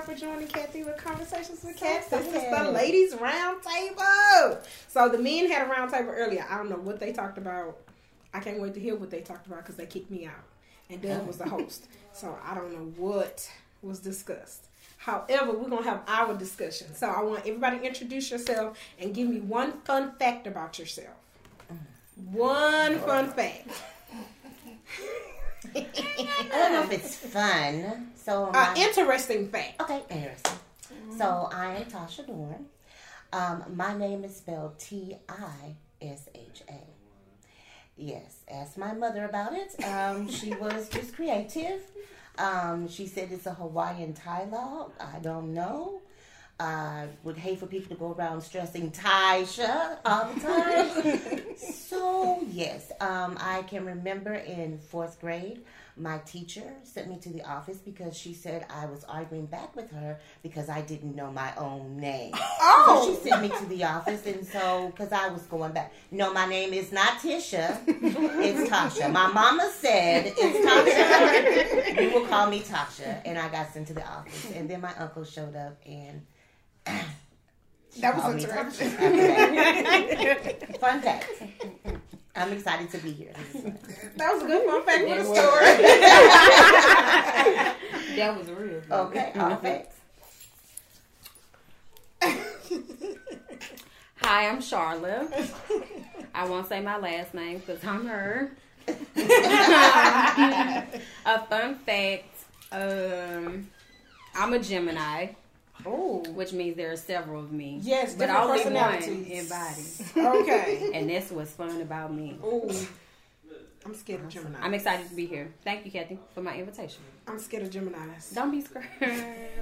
y'all for joining Kathy with Conversations with Kat. This is the ladies' round table. So the men had a round table earlier. I don't know what they talked about. I can't wait to hear what they talked about because they kicked me out, and Doug was the host. So I don't know what was discussed. However, we're gonna have our discussion. So I want everybody to introduce yourself and give me one fun fact about yourself. One fun fact. I don't know if it's fun. So Uh, interesting fact. okay, interesting. So I am Tasha Dorn. Um, my name is spelled T I S H A. Yes, ask my mother about it. Um, she was just creative. Um, she said it's a Hawaiian Thai log. I don't know. I would hate for people to go around stressing Taisha all the time. so yes, um, I can remember in fourth grade, my teacher sent me to the office because she said I was arguing back with her because I didn't know my own name. Oh. So she sent me to the office, and so because I was going back, no, my name is not Tisha, it's Tasha. My mama said it's Tasha. you will call me Tasha, and I got sent to the office, and then my uncle showed up and. That was called me interesting. Tasha after that. Fun fact. I'm excited to be here. This is fun. That was a good fun fact for the story. That was real. Okay, all facts. Hi, I'm Charlotte. I won't say my last name because I'm her. a fun fact: um, I'm a Gemini, Oh, which means there are several of me. Yes, but different only one in embodies, okay. and that's what's fun about me. Oh, I'm scared of Gemini. I'm excited to be here. Thank you, Kathy, for my invitation. I'm scared of Geminis. Don't be scared.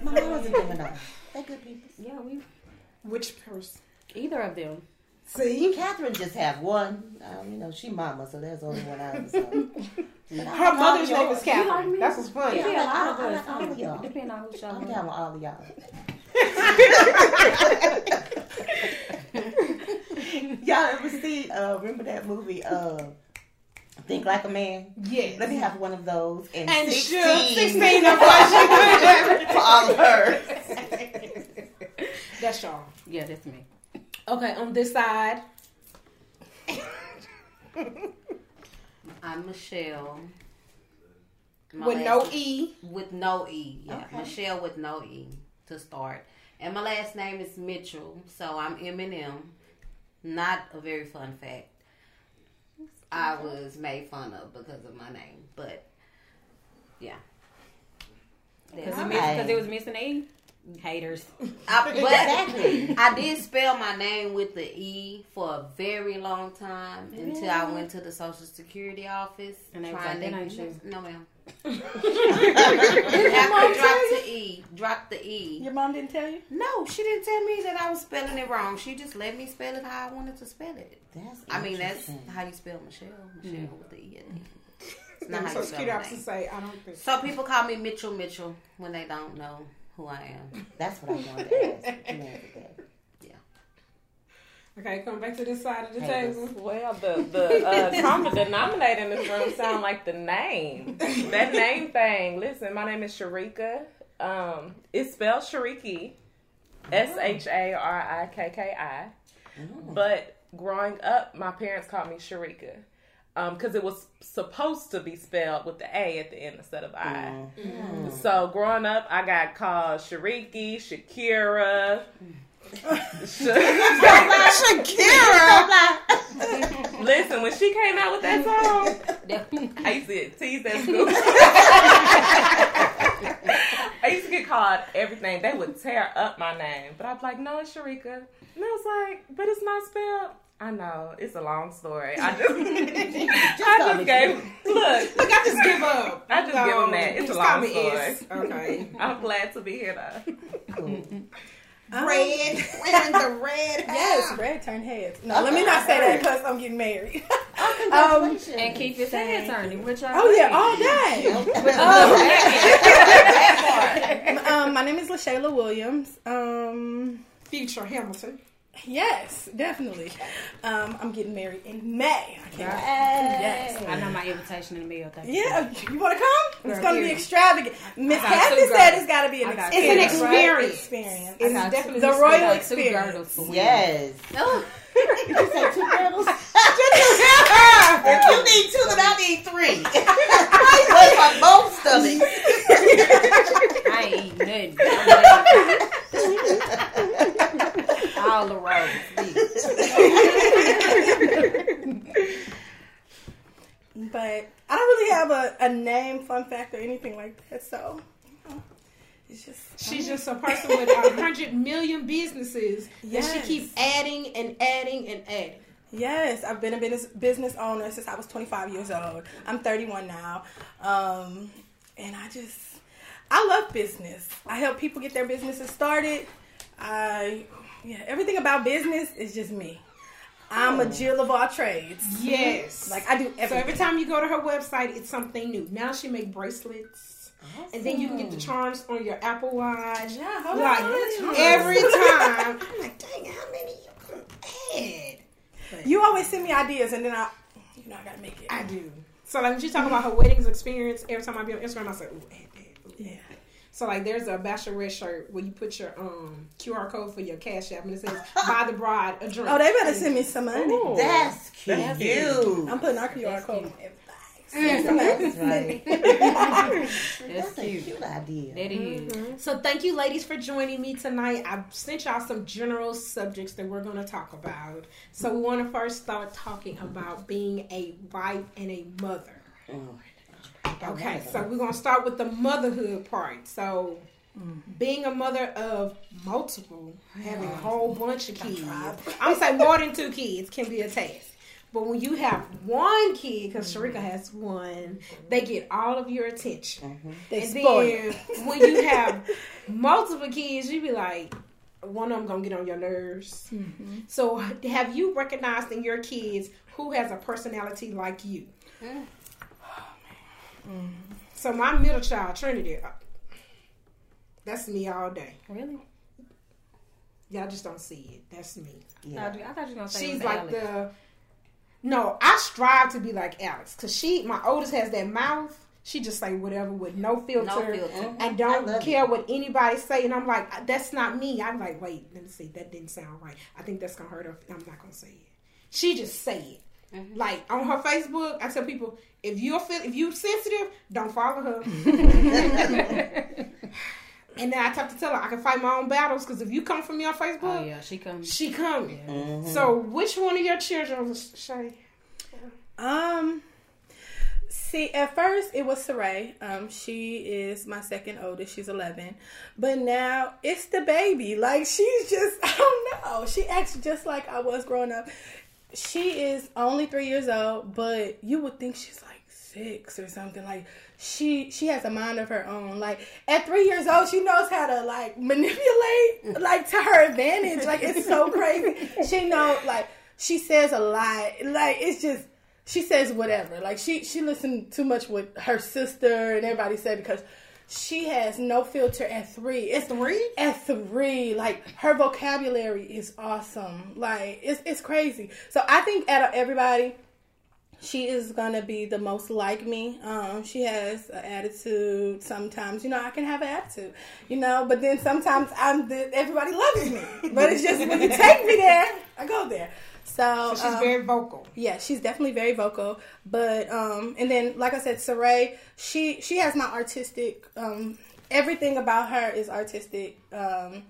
My mom was a Gemini. They're good people. yeah, we Which person? either of them. See, Catherine just have one. Um, you know, she mama, so there's only one out of the her mother's name is You like Catherine. me? That's what's funny. Yeah, Yeah, a lot I- of I us. like all of y'all. It depends on who's I'm showing down up. with all of y'all. y'all ever see? Uh, remember that movie? Uh, Think Like a Man. Yes. Let me have one of those and, and 16, sure, 16 of us. for all of her. That's y'all. Yeah, that's me. Okay, on this side. I'm Michelle. My With no E. With no E. Yeah. Okay. Michelle with no E to start. And my last name is Mitchell, so I'm M&M. Not a very fun fact. I was made fun of because of my name, but yeah. Because it was missing E. Haters. I, but Exactly. I did spell my name with the E for a very long time until I went to the Social Security office. And they was like, ain't you." No, ma'am. You have to drop the E. Drop the E. Your mom didn't tell you? No, she didn't tell me that I was spelling it wrong. She just let me spell it how I wanted to spell it. That's I mean, that's how you spell Michelle. Mm. Michelle with the E at the end. It's not how so you spell cute. I my to name. say, I don't think. So people call me Mitchell Mitchell when they don't know who I am. That's what I wanted to ask. You answered that. Okay, come back to this side of the Haters. table. Well, the the uh, common denominator in this room sound like the name. That name thing. Listen, my name is Sharika. Um, it's spelled Shariki, S H A R I K K I. But growing up, my parents called me Sharika. Um, because it was supposed to be spelled with the A at the end instead of I. Mm-hmm. Mm-hmm. So growing up, I got called Shariki, Shakira. Shakira! Listen, when she came out with that song, I used to tease that school. I used to get called everything. They would tear up my name, but I'd be like, "No, it's Sharika." And I was like, "But it's not spelled." I know it's a long story. I just, I call just me gave look. Look, I just give up. I just give 'em that. It's a just long call me story. S. Okay. I'm glad to be here though. Cool. Red. Wearing the red. Yes, red turn heads. No, let me not say that because I'm getting married. um, Congratulations. And keep your head turning. Which I oh yeah, all day. Um, um, my name is LaShayla Williams. Um, Future Hamilton. Yes, definitely. Um, I'm getting married in May. I can't Yes. I know my invitation in the mail. Thank you. Yeah, you want to come? It's going to be extravagant. Miss I Kathy said girls. it's got to be an I experience. two. right? It's experience. It's definitely the royal experience. Two experience. girdles for women. Yes. Oh, Did you say two girdles? if you need two, then I need three. Wait for both stomachs. I ain't eating nothing. All the roads. But I don't really have a, a name, fun fact, or anything like that. So you know, it's just She's just a person with a hundred million businesses that Yes. she keeps adding and adding and adding. Yes, I've been a business business owner since I was 25 years old. I'm 31 now, um, and I just I love business. I help people get their businesses started. I yeah, everything about business is just me. I'm a Jill of all trades. Yes. Like I do every so every time you go to her website, it's something new. Now she make bracelets, and then you can get the charms on your Apple Watch. yeah, hold Like on. every time, I'm like, dang, how many you can add? You always send me ideas, and then I, you know, I gotta make it. I do. So like when she talk about her weddings experience, every time I be on Instagram, I say, ooh, add, add, ooh. Yeah. So like there's a bachelorette shirt where you put your um QR code for your cash app and it says buy the bride a drink. Oh, they better send me some money. Ooh. That's cute. That's I'm putting our QR code on everything. That's right. That's That's a cute. cute idea. That is. So thank you, ladies, for joining me tonight. I sent y'all some general subjects that we're going to talk about. So we want to first start talking about being a wife and a mother. Okay, so we're going to start with the motherhood part. So being a mother of multiple, having a whole bunch of kids. I'm saying more than two kids can be a task. But when you have one kid, because Sharika has one, they get all of your attention. They And spoil. then when you have multiple kids, you be like, one of them gonna get on your nerves. Mm-hmm. So, have you recognized in your kids who has a personality like you? Mm-hmm. So, my middle child, Trinity, uh, that's me all day. Really? Y'all just don't see it. That's me. I thought you I thought you were gonna say She's like Alex. the. No, I strive to be like Alex because she, my oldest, has that mouth. She just say whatever with no filter, no filter. Mm-hmm. and don't love care what anybody say. And I'm like, uh, that's not me. I'm like, wait, let me see. That didn't sound right. I think that's gonna hurt her. I'm not gonna say it. She just say it. Mm-hmm. Like on her Facebook, I tell people if you're feel, if you sensitive, don't follow her. and then I have to tell her I can fight my own battles because if you come for me on Facebook, Oh yeah, she comes. she coming. Mm-hmm. So which one of your children was Shay? Um, see, at first it was Saray. Um, she is my second oldest. She's eleven, but now it's the baby. Like she's just, I don't know. She acts just like I was growing up. She is only three years old, but you would think she's like six or something. Like she she has a mind of her own. Like at three years old, she knows how to like manipulate like to her advantage. Like it's so crazy. She know like she says a lot. Like it's just she says whatever. Like she she listened too much with her sister and everybody said because she has no filter at three. It's Three? at three. Like her vocabulary is awesome. Like it's it's crazy. So I think out of everybody, she is gonna be the most like me. Um, she has an attitude. Sometimes, you know, I can have an attitude, you know, but then sometimes I'm the everybody loves me. But it's just when you take me there, I go there. So, So she's um, very vocal. yeah, she's definitely very vocal. But um and then like I said, Saray, she she has my artistic um everything about her is artistic. Um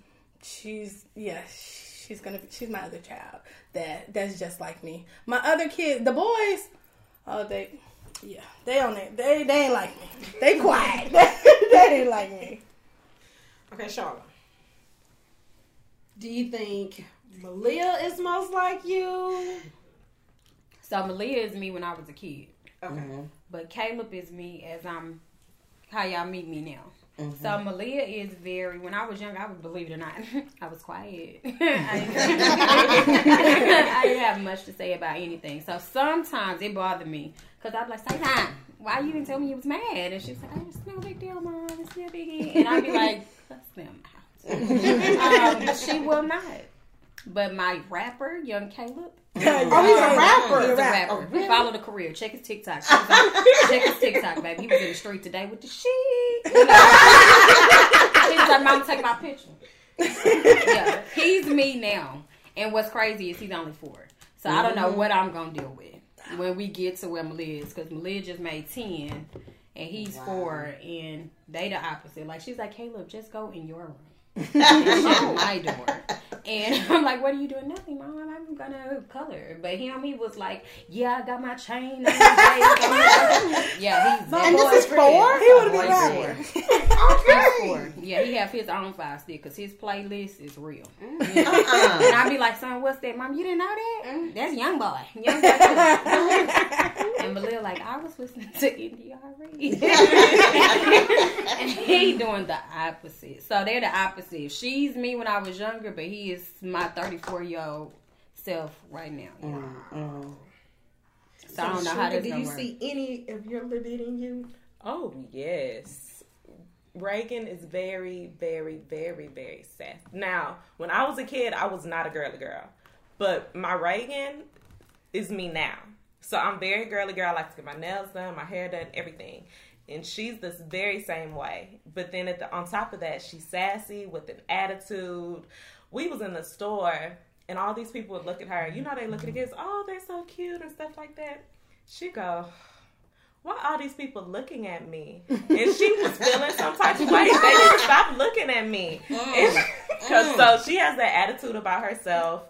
she's yeah, she's gonna be she's my other child that that's just like me. My other kid the boys, oh they yeah, they on it. They they ain't like me. They quiet. they ain't like me. Okay, Charlotte. Do you think Malia is most like you? So Malia is me when I was a kid, Okay. Mm-hmm. but Caleb is me as I'm. How y'all meet me now. Mm-hmm. So Malia is very. When I was young, I would believe it or not, I was quiet. I, didn't, have much to say about anything. So sometimes it bothered me because I'd be like, "Say hi. Why you didn't tell me you was mad?" And she's like, "Oh, "It's no big deal, mom. It's no biggie." And I'd be like, "Cuss them out." Um, but she will not. But my rapper, Young Caleb, Oh, he's a rapper. He's a rapper. oh, really? Follow the career. Check his TikTok. Check his, check his TikTok, baby. He was in the street today with the shit. You know? he was like, "Mom, take my picture." yeah, he's me now. And what's crazy is he's only four, so I don't know what I'm gonna deal with when we get to where Malia is, because Malia just made ten, and he's Wow. four, and they the opposite. Like she's like, Caleb, just go in your room. And shut my door. And I'm like, what are you doing? Nothing, mom. I'm gonna color. But him, he was like, yeah, I got my chain. on today." yeah, he's And this is four? He would have been Boy. Okay. four. Yeah, he have his own five stick because his playlist is real. Uh-uh. And I'd be like, son, what's that, mom? You didn't know that? Mm-hmm. That's young boy. Young boy. and Malia like, I was listening to NDRE. and he doing the opposite. So they're the opposite. She's me when I was younger, but he is my 34 year old self right now. Mm. So I don't know how this Do you work. see any of your little bit in you? Oh yes. Reagan is very, very, very, very sassy. Now, when I was a kid, I was not a girly girl. But my Reagan is me now. So I'm very girly girl. I like to get my nails done, my hair done, everything. And she's this very same way. But then at the on top of that, she's sassy with an attitude. We was in the store and all these people would look at her. You know they look at the kids, oh, they're so cute and stuff like that. She go, why all these people looking at me? And she was feeling some type of way. They didn't stop looking at me. And- 'cause so she has that attitude about herself,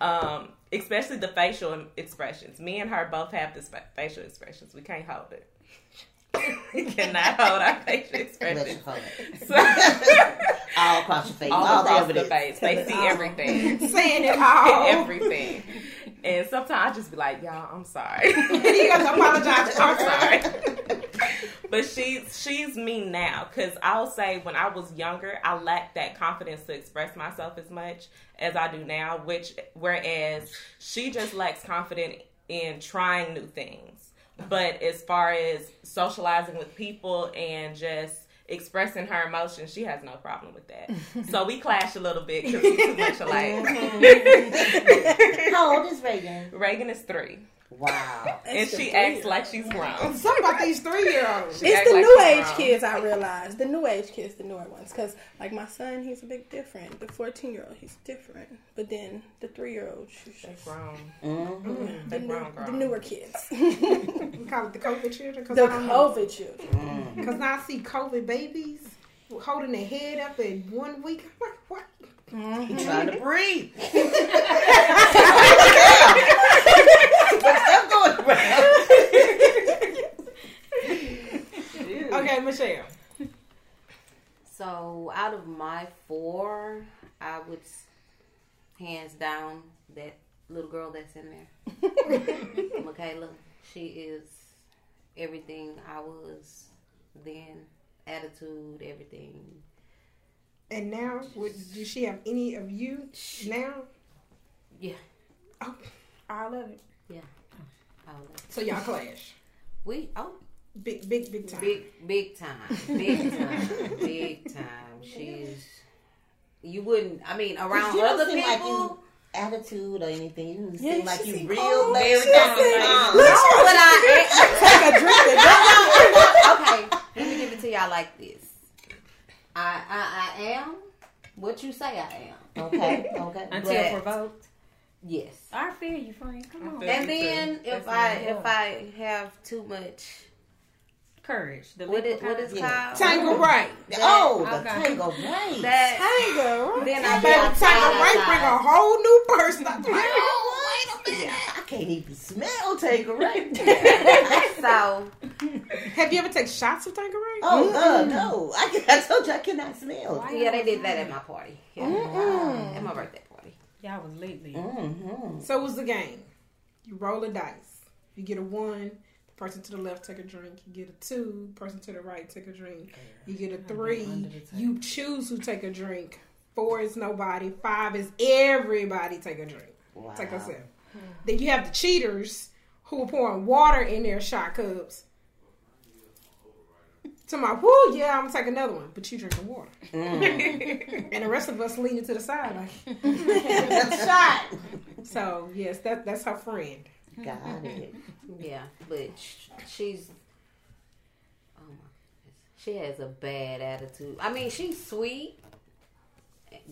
um, especially the facial expressions. Me and her both have this fa- facial expressions. We can't hold it. We cannot hold our facial expressions. you. So, All across your face. all All, across the the face. They see everything. Saying it all. everything. And sometimes I just be like, y'all, I'm sorry. he goes apologize. I'm sorry. but she's she's me now because I'll say when I was younger, I lacked that confidence to express myself as much as I do now. Which whereas she just lacks confidence in trying new things. But as far as socializing with people and just expressing her emotions, she has no problem with that. so we clash a little bit because we're too much alike. How old is Reagan? Reagan is three, Wow. and she acts like she's grown. Something about these three year olds. It's the like new age grown. kids, I realize. The new age kids, the newer ones. Because, like, my son, he's a bit different. The 14 year old, he's different. But then the three year old, she's They grown. Mm-hmm. They the, grown, new, grown. the newer kids. We call it the COVID children. Cause the I don't know. COVID children. Mm. Because now I see COVID babies holding their head up in one week. I'm like, what? He trying to breathe. But stuff going around. Okay, Michelle. So out of my four, I would hands down that little girl that's in there, Michaela. She is everything I was then. Attitude, everything. And now, would, does she have any of you now? Yeah, Oh, All of it. all of it. so y'all clash. We oh Big, big, big time. big big time, big time, big time. She's you wouldn't. I mean, around You other people. like you attitude or anything. You don't Yeah, seem like you seem real calm. very down. seem- Uh, Look, No, but I Take a drink. okay, let me give it to y'all like this. I I, I am what you say I am. Okay, okay. Until But- provoked. Yes. I feel you, friend. Come on. And me too. then if That's I me. if I have too much Courage. The what it what kind. is Yeah. called Tangle mm-hmm. right. oh, the Okay. Tanqueray. that Tangle. then I Baby, be outside, Tangle right bring a whole new person. I'm like, oh, wait a minute. I can't even smell Tanqueray. So Have you ever taken shots of Tanqueray? Oh uh, God, no! I, can- I told you I cannot smell. yeah, they did that at my party. Yeah. Uh, at my birthday party. Y'all was lately. Mm-hmm. So was the game? You roll a dice. You get a one, the person to the left take a drink. You get a two, person to the right take a drink. You get a three, you choose who take a drink. Four is nobody. Five is everybody take a drink. Wow. Take a sip. Then you have the cheaters who are pouring water in their shot cups To my whoo, yeah, I'm gonna take another one, but you drinking water, mm. and the rest of us leaning to the side like Shot. so. Yes, that that's her friend. Got it. Yeah, but she's. Oh my goodness. She has a bad attitude. I mean, she's sweet,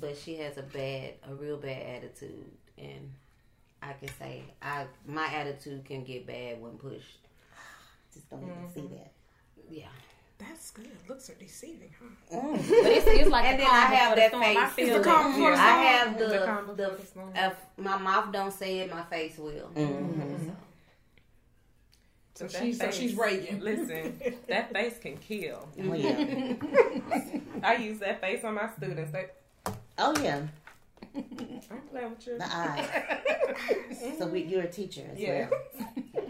but she has a bad, a real bad attitude. And I can say, I my attitude can get bad when pushed. Just don't even see mm-hmm. that. Yeah. That's good. Looks are deceiving, huh? But it's, it's like And the then I have before the that storm. I face. feel The that. calm I have The the, the the storm. if my mouth don't say it, my face will. Mm-hmm. So But that she's so she's raging. Listen, that face can kill. Oh yeah. I use that face on my students. They, Oh yeah. I'm playing with you. The eyes. so we, you're a teacher as Yeah. well.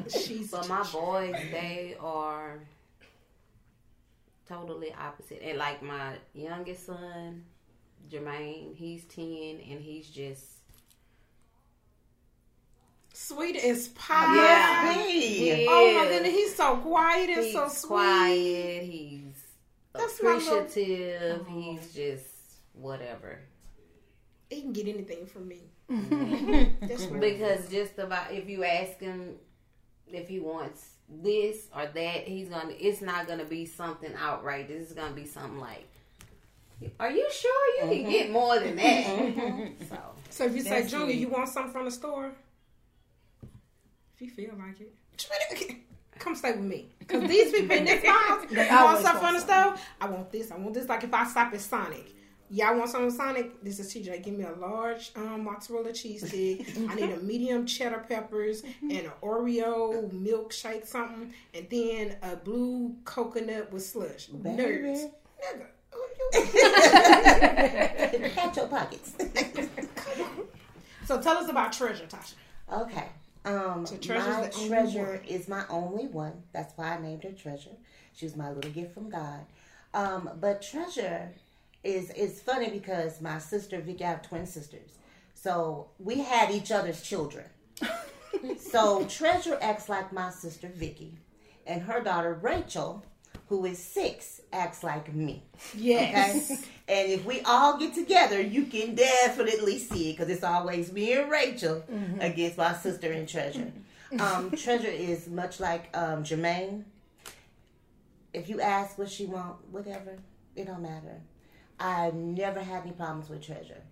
She's But my boys, they are totally opposite. And like my youngest son, Jermaine, he's ten and he's just sweet as pie. Yeah. Hey. Oh my goodness, he's so quiet and he's so sweet. quiet. He's That's my little- appreciative. He's just whatever. He can get anything from me. Mm-hmm. Because just about if you ask him if he wants this or that, he's gonna. It's not gonna be something outright. This is gonna be something like. Are you sure you Mm-hmm. can get more than that? So So if you say, Junior, you want something from the store? If you feel like it, come stay with me. Because these people in this house, you want always something from the store? I want this. I want this. Like if I stop at Sonic. Y'all want something Sonic? This is TJ. Give me a large um, mozzarella cheese stick. I need a medium cheddar peppers and an Oreo milkshake something, and then a blue coconut with slush. Baby. Nerds. Nigga. Pat your pockets. So tell us about Treasure, Tasha. Okay. Um, So Treasure's my the treasure one. is my only one. That's why I named her Treasure. She was my little gift from God. Um, but Treasure is is funny because my sister Vicky, I have twin sisters, so we had each other's children. so Treasure acts like my sister Vicky, and her daughter Rachel, who is six, acts like me. Yes. Okay? and if we all get together, you can definitely see it because it's always me and Rachel against my sister and Treasure. Um, Treasure is much like um, Jermaine. If you ask what she want, whatever, it don't matter. I never had any problems with Treasure.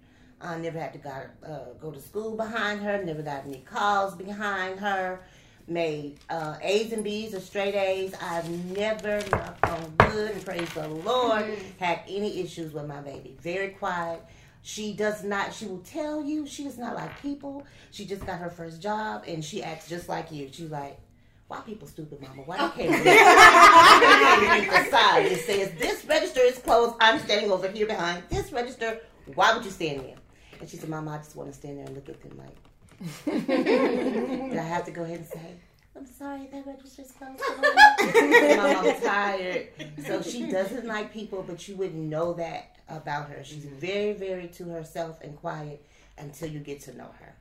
I never had to go, uh, go to school behind her. Never got any calls behind her. Made uh, A's and B's or straight A's. I've never, knock on wood and praise the Lord, had any issues with my baby. Very quiet. She does not. She will tell you she does not like people. She just got her first job and she acts just like you. She's like, "Why people stupid, Mama? Why they can't read the sign? It says this register is closed. I'm standing over here behind this register. Why would you stand there?" And she said, "Mama, I just want to stand there and look at them like." Did I have to go ahead and say, I'm sorry, that register's closed. My mom's tired. So she doesn't like people, but you wouldn't know that about her. She's very, very to herself and quiet until you get to know her.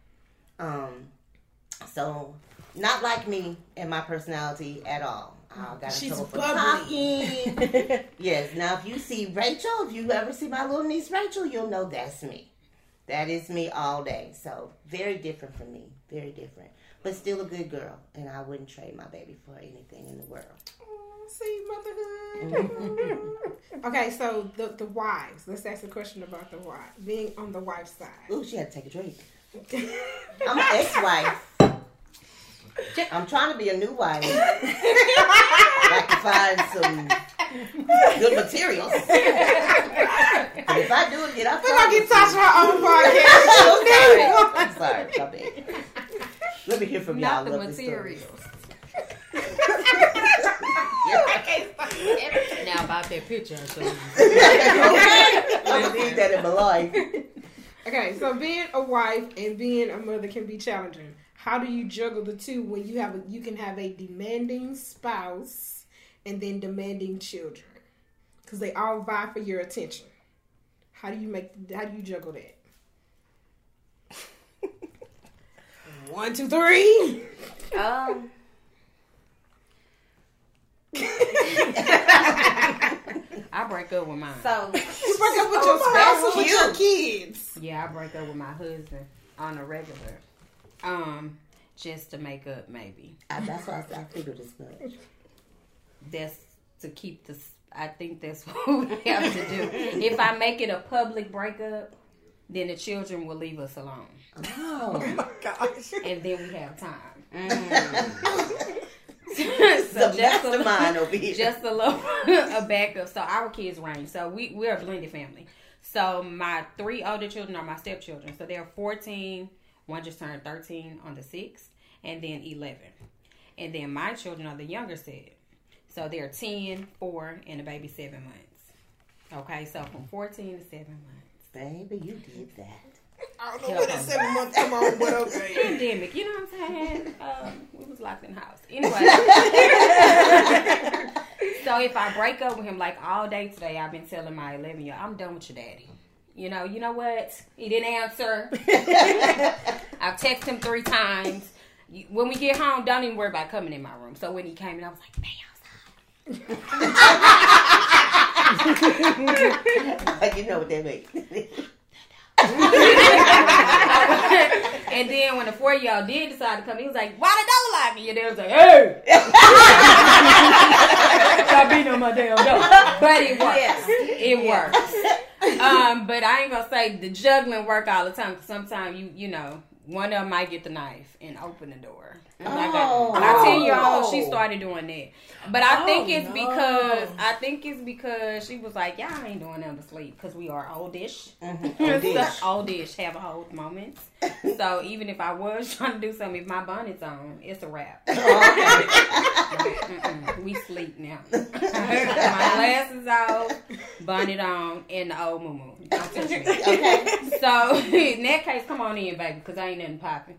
Um, so not like me and my personality at all. I got She's bubbly. talking. yes. Now, if you see Rachel, if you ever see my little niece Rachel, you'll know that's me. That is me all day. So very different from me. Very different. But still a good girl. And I wouldn't trade my baby for anything in the world. Oh, see motherhood. okay, so the the wives. Let's ask a question about the wife. Being on the wife's side. Ooh, she had to take a drink. I'm an ex-wife. I'm trying to be a new wife. I can find some good materials. But if I do it, get up. We're gonna get Tasha her own podcast. I'm sorry. I'm sorry. My bad. Let me hear from y'all. Not the Love this story. materials. Now about that picture, I okay. I'm gonna need that in my life. okay, so being a wife and being a mother can be challenging. How do you juggle the two when you have a, you can have a demanding spouse and then demanding children because they all vie for your attention. How do you make how do you juggle that? One, two, three. Um, I break up with mine. So You break up with your spouse or with your kids. yeah, I break up with my husband on a regular. Um, just to make up, maybe. I, that's why I, I figured as much. That's to keep the. I think that's what we have to do. If I make it a public breakup, then the children will leave us alone, Oh, my gosh. and then we have time. mm, the just a- mastermind over here. just a little a backup. So our kids range. So we we're a blended family. So my three older children are my stepchildren. So they're 14. One just turned 13 on the sixth, and then 11. And then my children are the younger set. So they're 10, 4, and a baby seven months. Okay, so from 14 to seven months. Baby, you did that. I don't know where that seven months come on, but okay. Pandemic, you know what I'm saying? Um, we was locked in the house. Anyway. so if I break up with him like all day today, I've been telling my 11 year, old, I'm done with your daddy. You know, you know what? He didn't answer. I've texted him three times. When we get home, don't even worry about coming in my room. So when he came in, I was like, "They you know what that means. and then when the four year old did decide to come, he was like, "Why the door lock?" And your dad was like, "Hey, stop beating on my damn door." But it works. Yes. It works. Um, but I ain't gonna say the juggling work all the time. Cause sometimes you, you know, one of them might get the knife and open the door. Like Oh. I, my ten year old, she started doing that. But I Oh, think it's no. because I think it's because she was like, "Y'all ain't doing nothing but sleep," because we are oldish. Mhm. Oldish. oldish have old moments. So even if I was trying to do something, if my bonnet's on, it's a wrap. We sleep now. my glasses off, bonnet on, and the old moo Don't touch me. Okay. So in that case, come on in, baby, because I ain't nothing popping.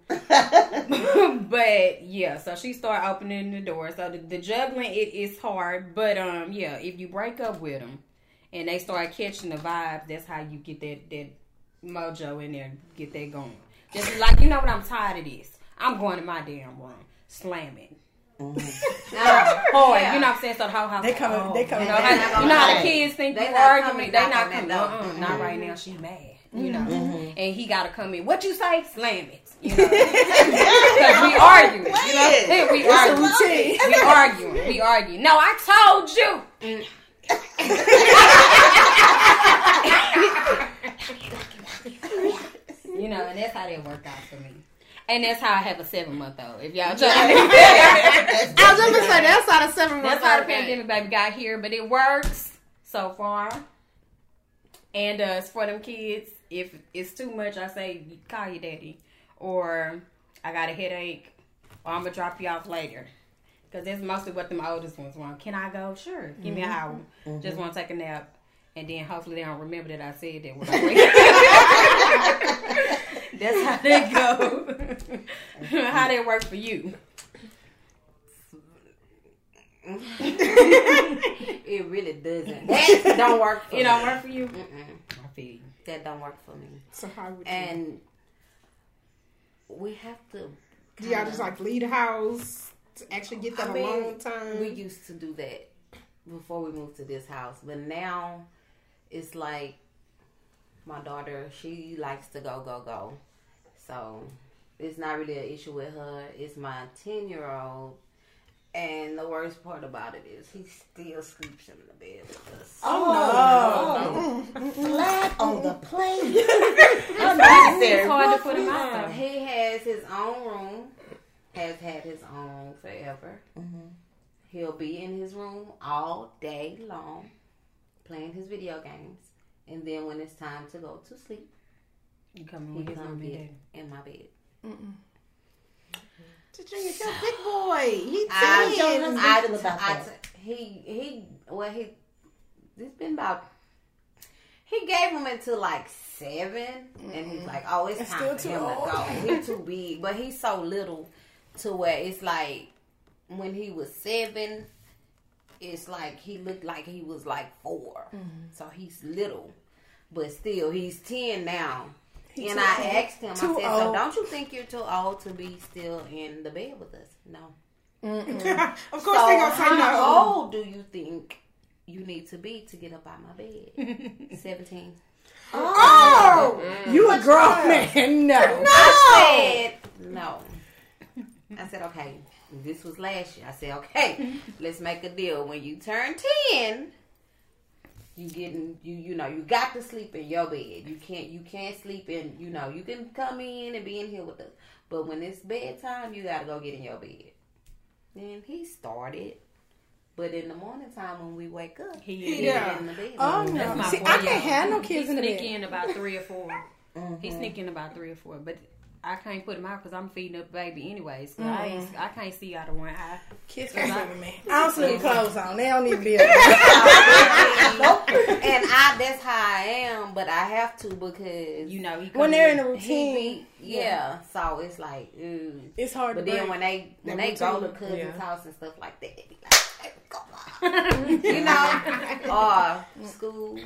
but yeah, so she started opening the door. So the, the juggling it is hard, but um yeah, if you break up with them and they start catching the vibes, that's how you get that that mojo in there, get that going. Just like you know what, I'm tired of this. I'm going to my damn room, slamming. nah, mm-hmm. Hard, oh, yeah. you know what I'm saying? So the whole house. They coming- oh, they coming You know, They're how, not you know how the kids think They you arguing. coming They knock not on that coming. door. Uh-uh, Mm-mm. Not mm-hmm. right now. She's mad. You mm-hmm. know, Mm-hmm. and he got to come in. What you say? Slam it. You know, because we arguing. You know, we arguing. routine. We arguing. We arguing. No, I told you. Mm. You know, and that's how that worked out for me. And that's how I have a seven month old. If y'all trying I was just gonna say that's how the seven months that's how the old pandemic baby got here, but it works so far. And uh, as for them kids, if it's too much, I say call your daddy, or I got a headache, or I'm gonna drop you off later. Cause that's mostly what them oldest ones want. Can I go? Sure. Give me an hour. Just want to take a nap, and then hopefully they don't remember that I said that. When I wake. that's how they go. how they work for you? it really doesn't. That don't work for It me. don't work for you. Mm-mm. I feel you. That don't work for me. So how would you? And we have to. do y'all just like leave the house to actually get that I mean, alone time? We used to do that before we moved to this house, but now it's like my daughter. She likes to go, go, go. So it's not really an issue with her. It's my ten year old. And the worst part about it is he still sleeps in the bed with us. Oh, no. Flat on the plate. It's Unnecessary. hard to put him out. He has his own room. Has had his own forever. Mhm. He'll be in his room all day long, playing his video games, and then when it's time to go to sleep, You come he with his come mom get in my bed. Junior, you're big boy. He I- ten. I feel about I that. t- he he well he it's been about he gave him until like 7 and he's like oh it's That's time for still him too to go he's too big but he's so little to where it's like when he was seven it's like he looked like he was like 4 so he's little but still he's 10 now He and I old. asked him, I said, so don't you think you're too old to be still in the bed with us? No. of course so they gonna say no. how old do you think you need to be to get up out my bed? 17. Oh, you a grown man? No. I said no. I said okay. This was last year. I said okay. Let's make a deal. When you turn ten, you getting you you know you got to sleep in your bed. You can't you can't sleep in you know you can come in and be in here with us. But when it's bedtime, you got to go get in your bed. Then he started. But in the morning time when we wake up, He he. Yeah. Oh, in the bed. Oh no. See, I can't have no He kids in the sneak bed. in about three or 4 He mm-hmm. sneak in about three or four, but I can't put him out because I'm feeding up baby anyways. So I mm. I can't see out of one eye. Kids can't sleep with me. I don't sleep with clothes on. They don't need to be. in and I that's how I am, but I have to because You know, he when they're in a he routine, be yeah. So it's like, ooh. it's hard But to. then break. when they when That they go to routine, cousin's yeah. house and stuff like that, they be like, "Hey, come on," you know, or school, no,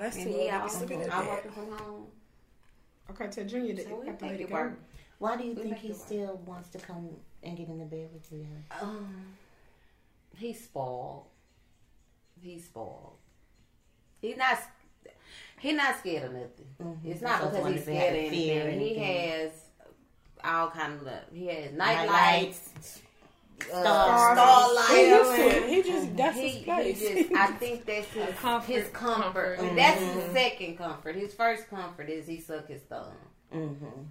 that's and too he early. out. to sleep I'm bed. working from home, Okay, tell Junior that so we got to let it it go. work. Why do you We think he it work. still wants to come and get in the bed with you? Um, he's spoiled. He's spoiled. He's not. He's not scared of nothing. Mhm. It's not because he's scared of have fear anything. He has all kind of love. He has Night night lights, lights, uh, stars. He used to it. He just that's He, his place. just, I think that's his comfort. His comfort. Comfort. That's his second comfort. His first comfort is he suck his thumb. Mm-hmm.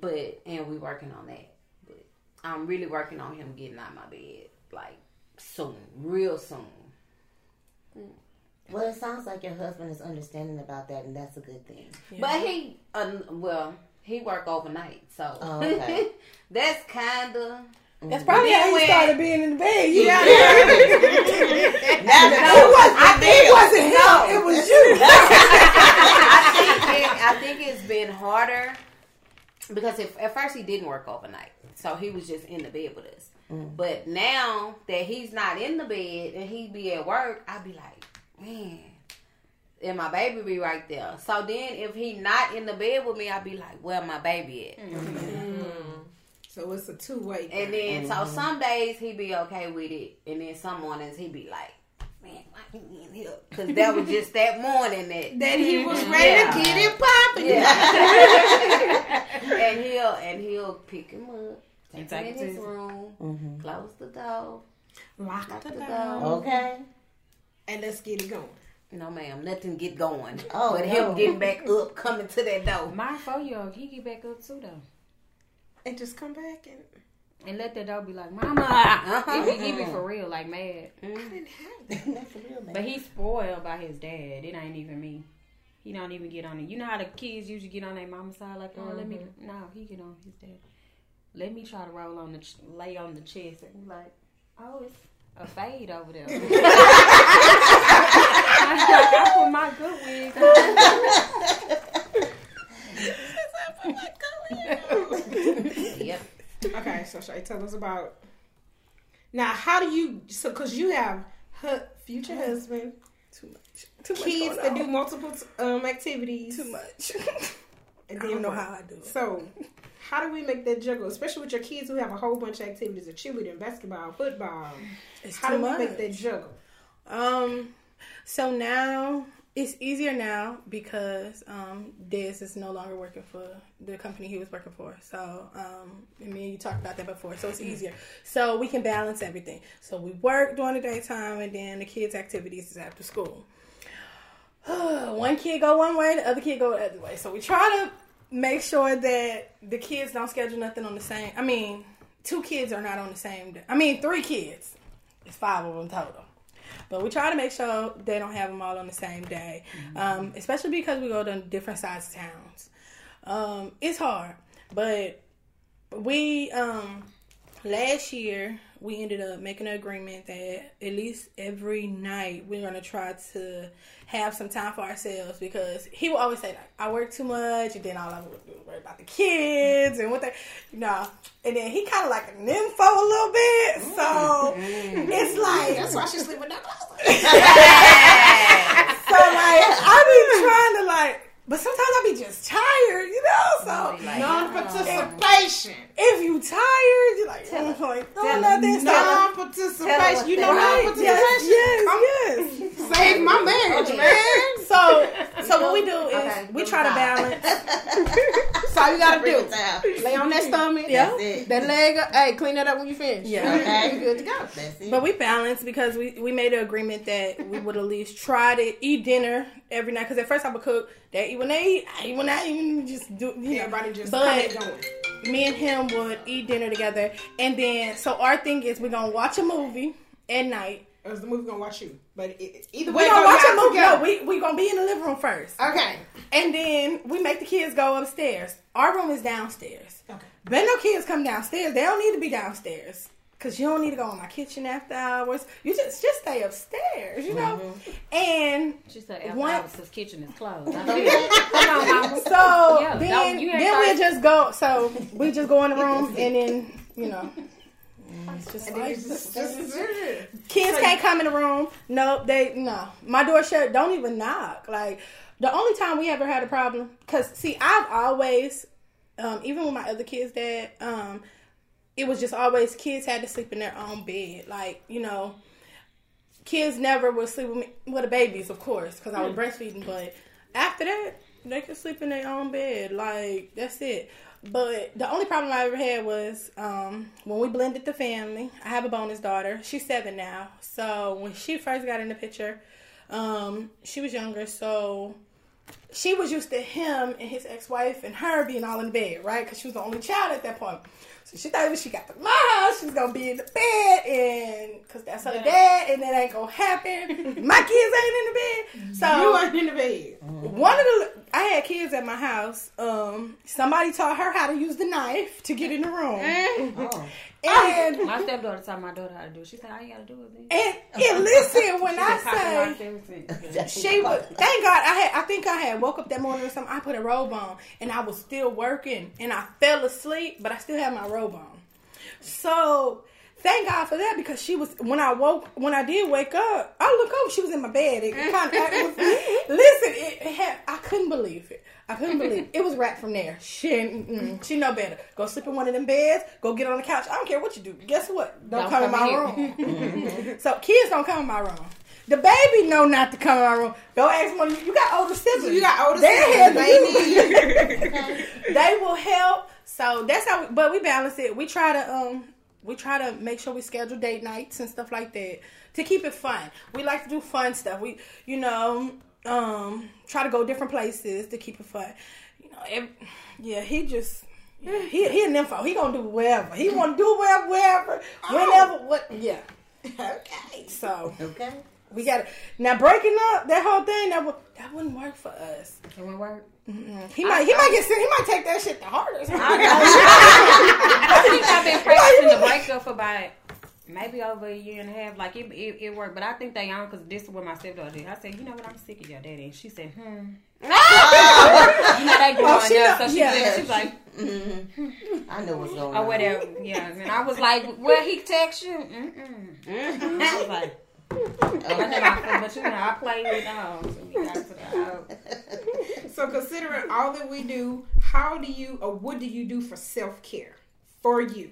But and we working on that. But I'm really working on him getting out of my bed like soon, real soon. Well, it sounds like your husband is understanding about that, and that's a good thing. But he, uh, well, he work overnight, so Oh, okay. that's kind of. That's probably how he when- started being in the bed. You Yeah. Now the It wasn't, I think it wasn't him. It was you. I think it, I think it's been harder because if, at first he didn't work overnight, so he was just in the bed with us. Mm. But now that he's not in the bed and he be at work, I'd be like, man, and my baby be right there. So then if he not in the bed with me, I'd be like, where my baby at? Mm-hmm. Mm. So it's a two way. And then so some days he be okay with it, and then some mornings he be like, man, why you in here? Because that was just that morning that that he was ready Yeah. to get it popping. Yeah. and he'll and he'll pick him up, take And him take in his to- room, Mhm. close the door, Lock lock the the door. door. Okay. And let's get it going. No, ma'am, nothing get going. Oh, but no. him getting back up, coming to that door. My four year old, he get back up too though. And just come back and And let that dog be like, Mama. Uh-huh. He, be, he be for real, like mad. I didn't have that. That's a real man. But he's spoiled by his dad. It ain't even me. He don't even get on it. You know how the kids usually get on their mama's side, like, oh, let me. No, he get on his dad. Let me try to roll on the ch- lay on the chest and be like, oh, it's a fade over there. I put my good wig on. Yep. Okay, so Shay, tell us about. Now, how do you? So, because you have hu- future husband, Too much. Too much. kids that do multiple um activities, too much. and I don't know how I do it. So, how do we make that juggle, especially with your kids who have a whole bunch of activities, of cheerleading, basketball, football? It's How too do we make that juggle? Um, so now it's easier now because um, Dez is no longer working for the company he was working for. So, um, I mean, you talked about that before. So it's easier. So we can balance everything. So we work during the daytime, and then the kids' activities is after school. one kid go one way, the other kid go the other way. So we try to make sure that the kids don't schedule nothing on the same. I mean, two kids are not on the same day. I mean, three kids. It's five of them total. But we try to make sure they don't have them all on the same day, um, especially because we go to different size towns. Um, it's hard, but we um, last year we ended up making an agreement that at least every night we're gonna try to have some time for ourselves because he will always say like I work too much and then all I would do is worry about the kids and what they you know and then he kind of like a nympho a little bit so mm-hmm. it's like That's why she's sleeping with no clothes. so like I be trying to like but sometimes I be just tired, you know. So Like, Non-participation. if you tired, you're like, like tell no, her. nothing. Tell her. Non-participation. You know Right? non-participation. Yes, yes, yes. Save my marriage, Okay. man. So, so what we do is Okay, we good try to job. balance. That's all you gotta Bring do. it down. Lay on that stomach. Yeah. That's it. That leg up. Hey, clean that up when you finish. Yeah. Okay. You good to go. That's it. But we balance because we, we made an agreement that we would at least try to eat dinner every night. Because at first I would cook, they eat when they eat, I eat when I eat, and just do, you know. Everybody just But- going. me and him would eat dinner together. And then, so our thing is we're to watch a movie at night. Or is the movie gonna watch you? But it, either way. We're way, to watch a movie. No, we, we to be in the living room first. Okay. And then we make the kids go upstairs. Our room is downstairs. Okay. But no kids come downstairs. They don't need to be downstairs. Cause you don't need to go in my kitchen after hours. You just just stay upstairs, you know. And She said after What? hours, his kitchen is closed. I said, Come on, mama. so Yeah, then don't- then we just go. So we just go in the room and then you know. It's just like This is- this kids can't come in the room. No, they no. My door shut. Don't even knock. Like the only time we ever had a problem, cause see, I've always, um, even with my other kids, that um, it was just always kids had to sleep in their own bed. Like you know, kids never would sleep with me, with the babies, of course, cause I was breastfeeding. But after that, they could sleep in their own bed. Like that's it. But the only problem I ever had was um, when we blended the family. I have a bonus daughter. She's seven now. So when she first got in the picture, um, she was younger. So she was used to him and his ex-wife and her being all in bed, right? Because she was the only child at that point. So she thought when she got to my house, she was gonna be in the bed, and because that's her dad, and that ain't gonna happen. my kids ain't in the bed, so You ain't in the bed. one of the I had kids at my house. Um, somebody taught her how to use the knife to get in the room, Oh. And My stepdaughter taught my daughter how to do it. She said, "I you gotta do it." this. and, and listen when I say she was thank God I had I think I had woke up that morning or something. I put a robe on and I was still working and I fell asleep, but I still had my robe on. So thank God for that because she was when I woke when I did wake up, I look up, she was in my bed. It kind of it was, listen, it, it had I couldn't believe it. I couldn't believe it. it was right from there. She mm, she know better. Go sleep in one of them beds. Go get on the couch. I don't care what you do. Guess what? Don't, Don't come, in my in room. so kids don't come in my room. The baby know not to come in my room. Go ask one. of You you got older siblings. You got older They're siblings, here to you. they will help. So that's how. We, but we balance it. We try to um. We try to make sure we schedule date nights and stuff like that to keep it fun. We like to do fun stuff. We, you know, um, try to go different places to keep it fun. You know, ev yeah, he just. Yeah, he he an info. He gonna do whatever. He want to do whatever, wherever, whenever. What? Yeah. Okay. So Okay. we got to now breaking up that whole thing. That would that wouldn't work for us. It won't work. He might he might get sick. He might take that shit the hardest. I think I've been practicing the breakup for about maybe over a year and a half. Like it, it, it worked, but I think they on because this is what my stepdaughter did. I said, you know what, I'm sick of your daddy. And she said, hmm. you know they Oh, on she know- so she yeah. said, she's like, hmm I know what's going on. or whatever. Yeah, and I was like, well, he text you. Mm-mm. I was like. I, but you know, I played with um, so we got to the house. So considering all that we do, how do you or what do you do for self care for you?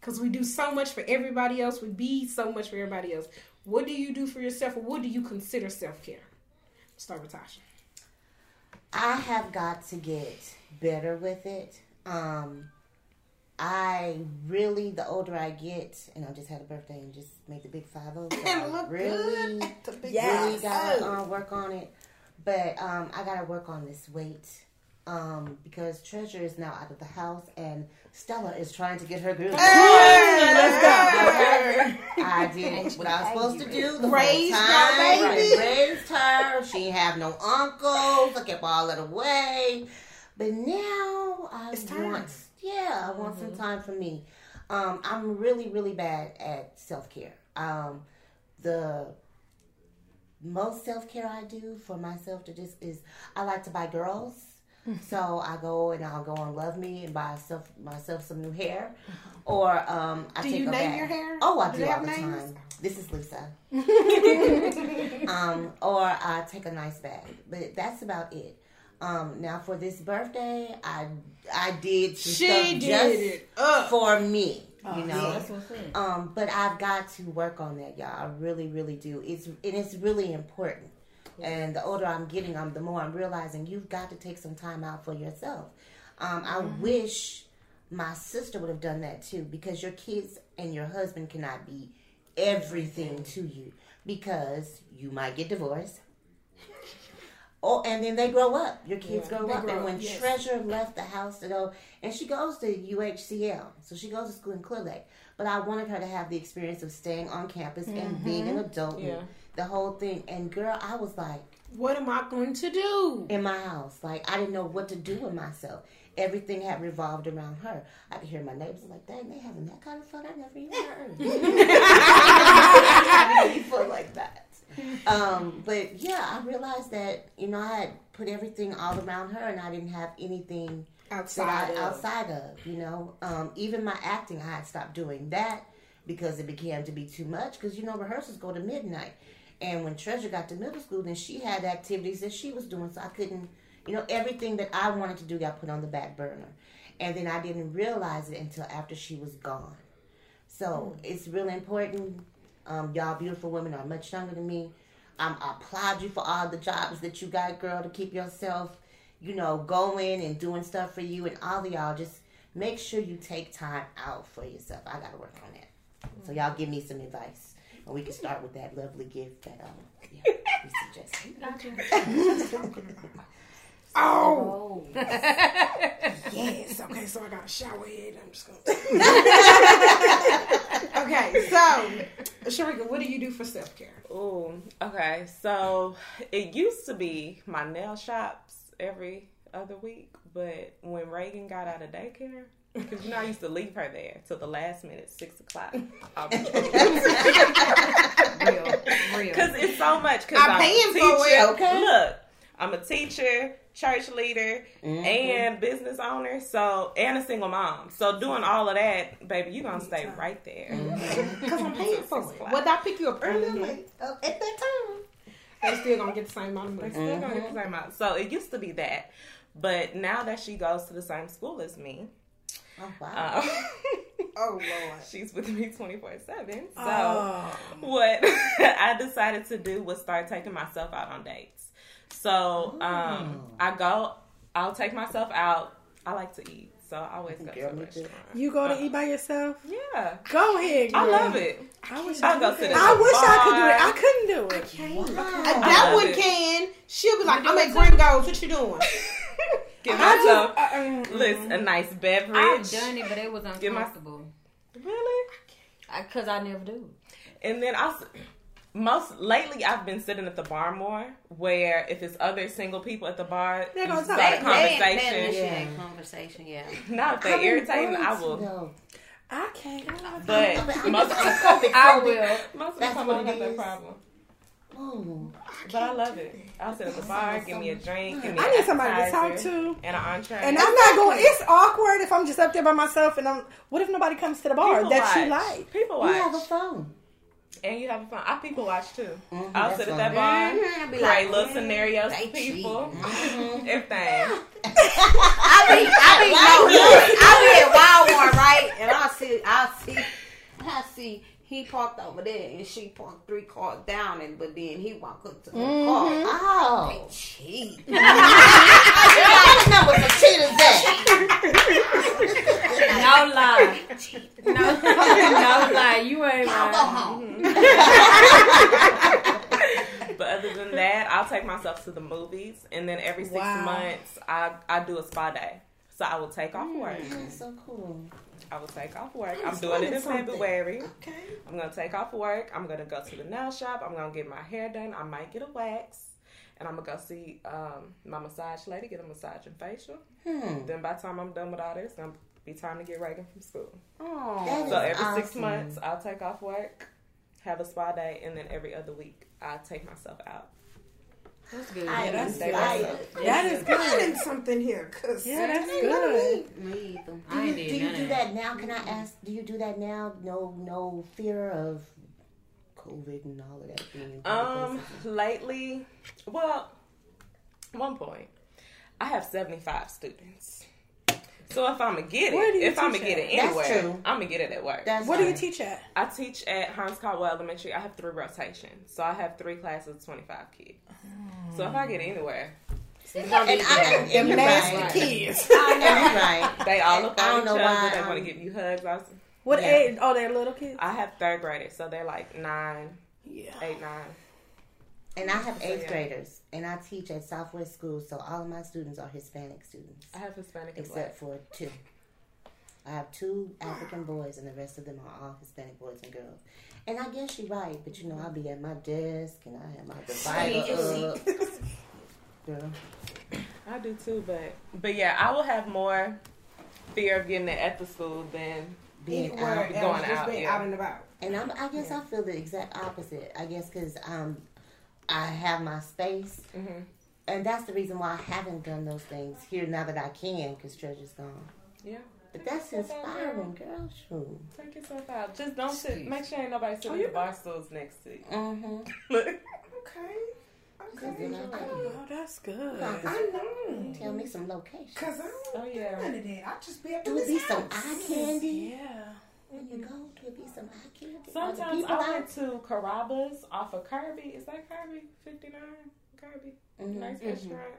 Because we do so much for everybody else, we be so much for everybody else. What do you do for yourself, or what do you consider self care? Start with Tasha. I have got to get better with it. Um, I really, the older I get, and I just had a birthday and just made the big five zero. So look really, good at the big Yes. really gotta uh, work on it. But um, I gotta work on this weight um, because Treasure is now out of the house and Stella is trying to get her groove. Let's go. I did what I was supposed to do the Raised whole your time. baby. Raised her. She have no uncles. I kept all that away. But now I It's time. want, yeah, I want some time for me. Um, I'm really, really bad at self care. Um, the most self care I do for myself to just is I like to buy girls. So I go and I'll go on Love Me and buy myself myself some new hair, or um, I Do take you a name bath. your hair? Oh, I Do do, all have the names? time. This is Lisa. um, or I take a nice bag, but that's about it. Um, now for this birthday, I I did some She stuff did just it up. for me. Oh, you know, it. um, but I've got to work on that, y'all. I really, really do. It's and it's really important. And the older I'm getting, I'm the more I'm realizing you've got to take some time out for yourself. Um, I wish my sister would have done that too, because your kids and your husband cannot be everything to you, because you might get divorced. Oh, and then they grow up. Your kids Yeah, grow up. grow and when up, yes. Treasure left the house to go, and she goes to UHCL, so she goes to school in Clear Lake. But I wanted her to have the experience of staying on campus and being an adult, and Yeah. The whole thing. And girl, I was like What am I going to do? in my house, like I didn't know what to do with myself. Everything had revolved around her. I could hear my neighbors like, "Dang, they having that kind of fun. I never even heard." I feel like that. Um, but yeah, I realized that you know I had put everything all around her, and I didn't have anything Outside of. outside of. You know, um, even my acting, I had stopped doing that because it began to be too much. Because you know, rehearsals go to midnight, and when Treasure got to middle school, then she had activities that she was doing, so I couldn't. You know, everything that I wanted to do got put on the back burner, and then I didn't realize it until after she was gone. So it's really important. Um, y'all beautiful women are much younger than me. Um, I applaud you for all the jobs that you got, girl, to keep yourself, you know, going and doing stuff for you. And all of y'all, just make sure you take time out for yourself. I got to work on that. So y'all give me some advice. And we can start with that lovely gift that um, yeah, we suggested. Oh, Oh. yes. Okay, so I got a shower head. I'm just gonna. okay, so Sharika, what do you do for self care? Ooh, okay. So it used to be my nail shops every other week, but when Reagan got out of daycare, because you know I used to leave her there till the last minute, six o'clock. Real, real. Because it's so much. Cause I'm I'm, paying a for teacher. it, okay. Look, I'm a teacher, church leader, Mhm. and business owner. So and a single mom. So doing all of that, baby, you are gonna stay right there. Because I'm paying for it. o'clock. Whether I pick you up early or Mhm. late, uh, at that time, they still gonna get the same amount of They money. still gonna get the same amount. So it used to be that, but now that she goes to the same school as me, Oh, wow. um, Oh Lord. she's with me twenty four seven. So Oh. what I decided to do was start taking myself out on dates. So um, I go, I'll take myself out. I like to eat, so I always go Girl, to a restaurant. You go to Uh, eat by yourself? Yeah, Go ahead, girl. I love it. I wish I'll I go could. sit at I the wish I could do it. I couldn't do it. Wow. Uh, I that one it. can. She'll be like, I'm do at it Gringos. What you doing? Give I myself, just, uh, mm, listen, a nice beverage. I've done it, but it was Get my- uncomfortable. Really? Because I, never do. And then I, most lately I've been sitting at the bar more, where if it's other single people at the bar, They're you gonna start a They, they, they conversation. Yeah. conversation, yeah. Not if they How irritating, I will. though? I can't. I don't know. But I'm most, just COVID, I will. most of the time I don't have that is. problem. Oh. But I love it. I'll sit at the bar, give me a drink, give me I an need somebody to talk appetizer to. and an entree. And I'm not going. It's awkward if I'm just up there by myself and I'm. What if nobody comes to the bar people that watch. you like? People You watch. have a phone. And you have fun. I people watch too. Mhm, I'll sit at that bar, Mhm, I'll like, little mm, scenarios they for people. Mhm. Everything. I be, I be, no, look, I be at Walmart, right? And I see, I see, I see, he parked over there and she parked three cars down, and but then he walked up to the car. Oh. they Cheat. I didn't know what the cheaters at. No lie. No, no lie. You ain't lying. But other than that, I'll take myself to the movies, and then every six Wow. months, I I do a spa day. So I will take off work. That's so cool. I will take off work. I'm was doing it in something. February. Okay. I'm gonna take off work. I'm gonna go to the nail shop. I'm gonna get my hair done. I might get a wax, and I'm gonna go see um, my massage lady, get a massage and facial. Hmm. Then by the time I'm done with all this, it's gonna be time to get Reagan from school. Oh. So every six months, I'll take off work, have a spa day, and then every other week, I'll take myself out. That's good. I Yeah, that's inspired. That is I good. need something here, cause Yeah, that's it ain't none of good. me. Me either. Do I you, ain't do you do that now? Can I ask? Do you do that now? No, no fear of COVID and all of that. being Um, lately, well, one point, I have 75 students. So if I'm gonna get it, you if I'm gonna get it That's anywhere. I'm gonna get it at work. That's Where do you teach at? I teach at Hines Caldwell Elementary. I have three rotations, so I have three classes, of 25 kids. So if I get anywhere, it's gonna be And I- am and you're right. kids. I know, right? They all look up I on don't each know other. why They want to give you hugs. I, was- What Yeah. age? Oh, they're little kids. I have third graders, so they're like nine, Yeah. eight, nine. And I have eighth yeah. graders, and I teach at Southwest School, so all of my students are Hispanic students, I have Hispanic except for two. I have two African boys, and the rest of them are all Hispanic boys and girls. And I guess you're right, but you know, I'll be at my desk and I have my divider up. Girl. black. I do too, but but yeah, I will have more fear of getting it at the school than Being Anywhere out. else, going just out, being yeah. out and about. And I'm, I guess I feel the exact opposite. I guess because um, I have my space, Mhm. and that's the reason why I haven't done those things here now that I can because Treasure's gone. yeah. But that's inspiring, girl. True. Take yourself out. Just don't sit. Make sure ain't nobody sitting Oh, at you- the bar stools next to you. Mm-hmm. Look. Okay. Okay. Then I Oh, that's good. I know. Tell me some locations. Cause I don't Oh yeah. none of that. I just be up in Do it this be some house. eye candy? Yeah. When you go, do it be some eye candy? Are the Sometimes people I out- went to Carrabba's off of Kirby. Is that Kirby? 59? Kirby? Mhm. Nice restaurant.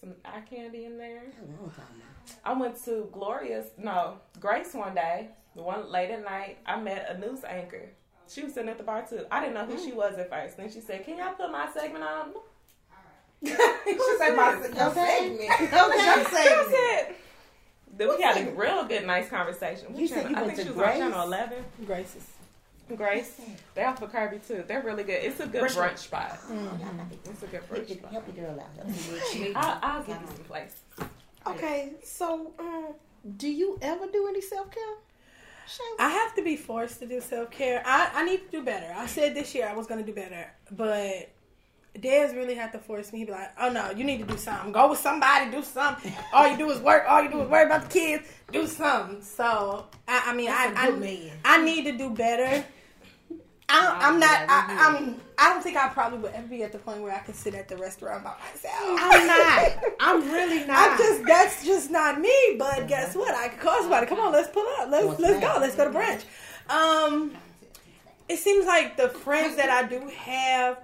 Some eye candy in there. A long time now. I went to Gloria's, no, Grace one day, the one late at night. I met a news anchor. She was sitting at the bar too. I didn't know who she was at first. Then she said, Can y'all put my segment on? she said my your Okay. segment. Okay. Your segment. said, then we had a real good, nice conversation. You said you I went think to she was on channel 11. Grace's. Grace. They offer Kirby too. They're really good. It's a good Restaurant. brunch spot. It's a good brunch your, spot. help your girl out. Help I'll, I'll give you some place. Okay, so um, do you ever do any self care? I have to be forced to do self care. I, I need to do better. I said this year I was going to do better, but Dez really had to force me. He'd be like, "Oh no, you need to do something. Go with somebody. Do something. All you do is work. All you do is worry about the kids. Do something." So I, I mean, That's a I I. I need to do better. I, I'm not. I, I'm. I don't think I probably would ever be at the point where I can sit at the restaurant by myself. I'm not. I'm really not. I'm just that's just not me. But guess what? I could call somebody. Come on, let's pull up. Let's What's let's that? go. Let's go to brunch. Um, it seems like the friends that I do have,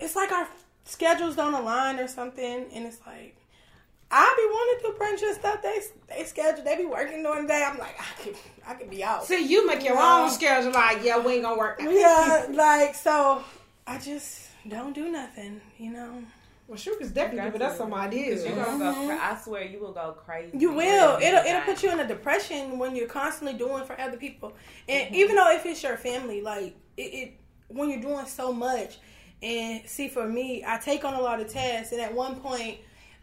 it's like our schedules don't align or something, and it's like. I be wanting to do brunch and stuff. They they schedule. They be working during the day. I'm like, I could I could be out. See, you make your No. own schedule. Like, yeah, we ain't gonna work. Out. Yeah, like so. I just don't do nothing. You know. Well, Sugar's definitely giving us some ideas. You you gonna go I swear you will go crazy. Mm-hmm. You will. It'll it'll put you in a depression when you're constantly doing for other people, and even though if it's your family, like it, it when you're doing so much. And see, for me, I take on a lot of tasks, and at one point,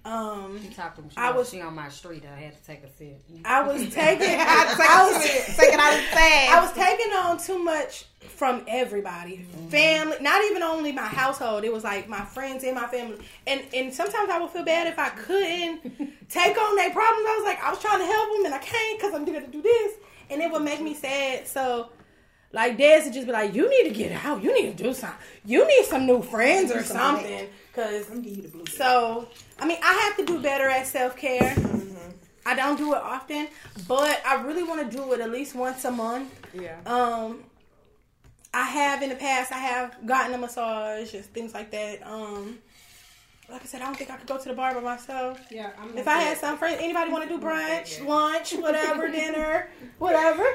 um, She talked to me. She, I was- she on my street. I had to take a sip. I was taking, I was, take it out of fast. I was taking on too much from everybody, family, not even only my household. It was like my friends and my family, and and sometimes I would feel bad if I couldn't take on their problems. I was like, I was trying to help them and I can't because I'm to do this, and it would make me sad. So. Like Dez would just be like, "You need to get out. You need to do something. You need some new friends or something." Because I'm giving you the blue. so, I mean, I have to do better at self care. I don't do it often, but I really want to do it at least once a month. Yeah. Um, I have in the past. I have gotten a massage and things like that. Um, like I said, I don't think I could go to the bar by myself. Yeah, I'm If I had some friends, anybody want to do brunch, lunch, whatever, dinner, whatever,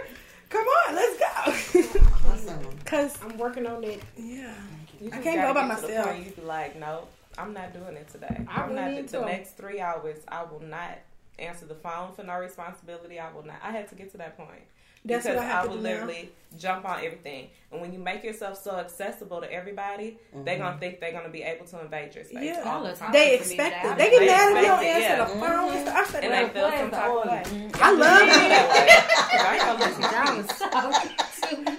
come on, let's go. Awesome. Cause I'm working on it. yeah, You I can't go by get to the myself. point You be like, no, I'm not doing it today. I I'm not. The, the next three hours, I will not answer the phone for no responsibility. I will not. I had to get to that point. That's because what I have to will do now. literally jump on everything. And when you make yourself so accessible to everybody, they're mm-hmm. gonna think they're gonna be able to invade your space Yeah. all the time. they expect it. They get mad if you don't answer yeah. the phone. and stuff. I said, and well, they feel some type of way. I love I it. ain't gonna listen.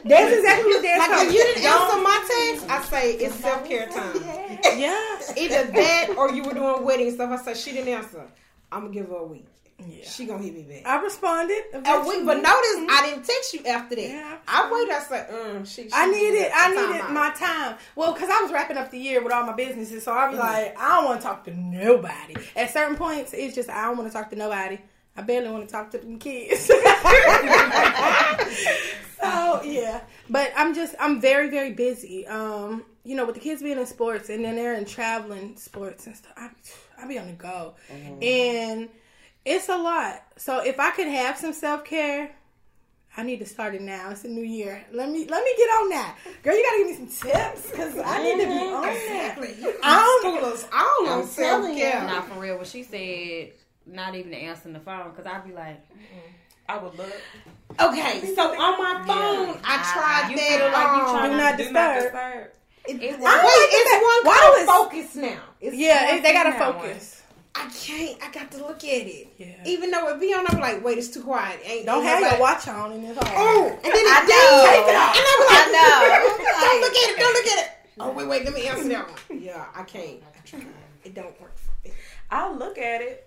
That's exactly what they're Like, if you didn't answer my text, I say it's self care time. Yeah. Either that or you were doing wedding stuff. I said she didn't answer. I'm gonna give her a week. Yeah. She gonna hit me back. I responded. Oh, wait, but notice I didn't text you after that. Yeah, I waited. I said, mm, she, she I needed, I needed out. my time. Well, because I was wrapping up the year with all my businesses, so I was Mm-hmm. like, I don't want to talk to nobody. At certain points, it's just I don't want to talk to nobody. I barely want to talk to them kids. so yeah, but I'm just I'm very very busy. Um, you know, with the kids being in sports and then they're in traveling sports and stuff. I I be on the go, and it's a lot. So if I could have some self care. I need to start it now. It's a new year. Let me let me get on that, girl. You gotta give me some tips because I need to be on that. Exactly. You I can school us all on I'm self care. Not for real. When she said not even answering the phone, because I'd be like, I would look. Okay, so on my phone, I tried you that. like you trying Do not Do not disturb. disturb. It, It wait, works. it's one Why called was- focus now. It's Yeah, it, they gotta Now focus. I can't. I got to look at it. Yeah. Even though it be on, I'm like, wait, it's too quiet. Ain't Don't ain't have your watch on in this home. Oh, and then it I did. know. Take it off. And I was like, I don't look at it. Don't look at it. Oh wait, wait. Let me answer that one. Yeah, I can't. I tried. It don't work. For me. I'll look at it.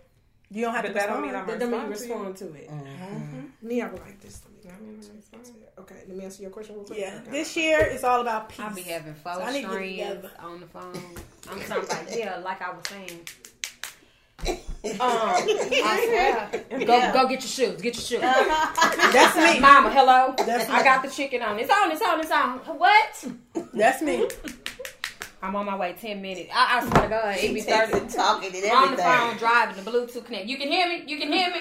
You don't have But to that don't respond. mean I'm That don't mean respond to you. respond to it. Mm-hmm. Mm-hmm. Me, I was like this. Let me respond to it. Okay, let me answer your question real quick. Yeah, Okay. this year is all about peace. I'll be having four So I need to get streams on the phone. I'm talking about, yeah, like I was saying. Um, I swear. Go, go get your shoes. Get your shoes. That's me. Mama, hello. That's I got the chicken on. It's on. It's on. It's on. What? That's me. I'm on my way. Ten minutes. I, I swear to God, it be thirty. Texting, talking, and everything. On the phone, driving, the Bluetooth connect. You can hear me. You can hear me.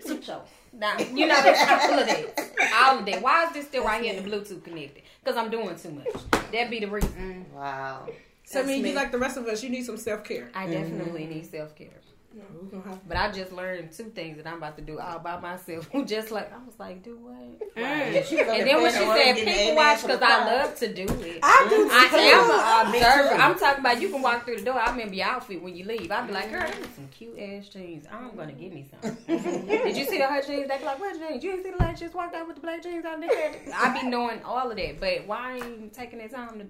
Sit your- Now, you know that's all of that. All of that. Why is this still right here in the Bluetooth connected? Because I'm doing too much. That be the reason. Wow. So I mean, me. you like the rest of us, you need some self care. I definitely need self care. We're gonna have But I just learned two things that I'm about to do all by myself. just like I was like, do what? Mm. Yeah, And then when she said people watch because I love to do it. I do. I too. am Me an observer. I'm talking about you can walk through the door. I remember your outfit when you leave. I'd be like, girl, that was some cute ass jeans. I'm gonna mm. give me some. Did you see the her jeans? They be like, what jeans? You ain't see the lady just walked out with the black jeans on there? I be knowing all of that, but why ain't you taking that time to?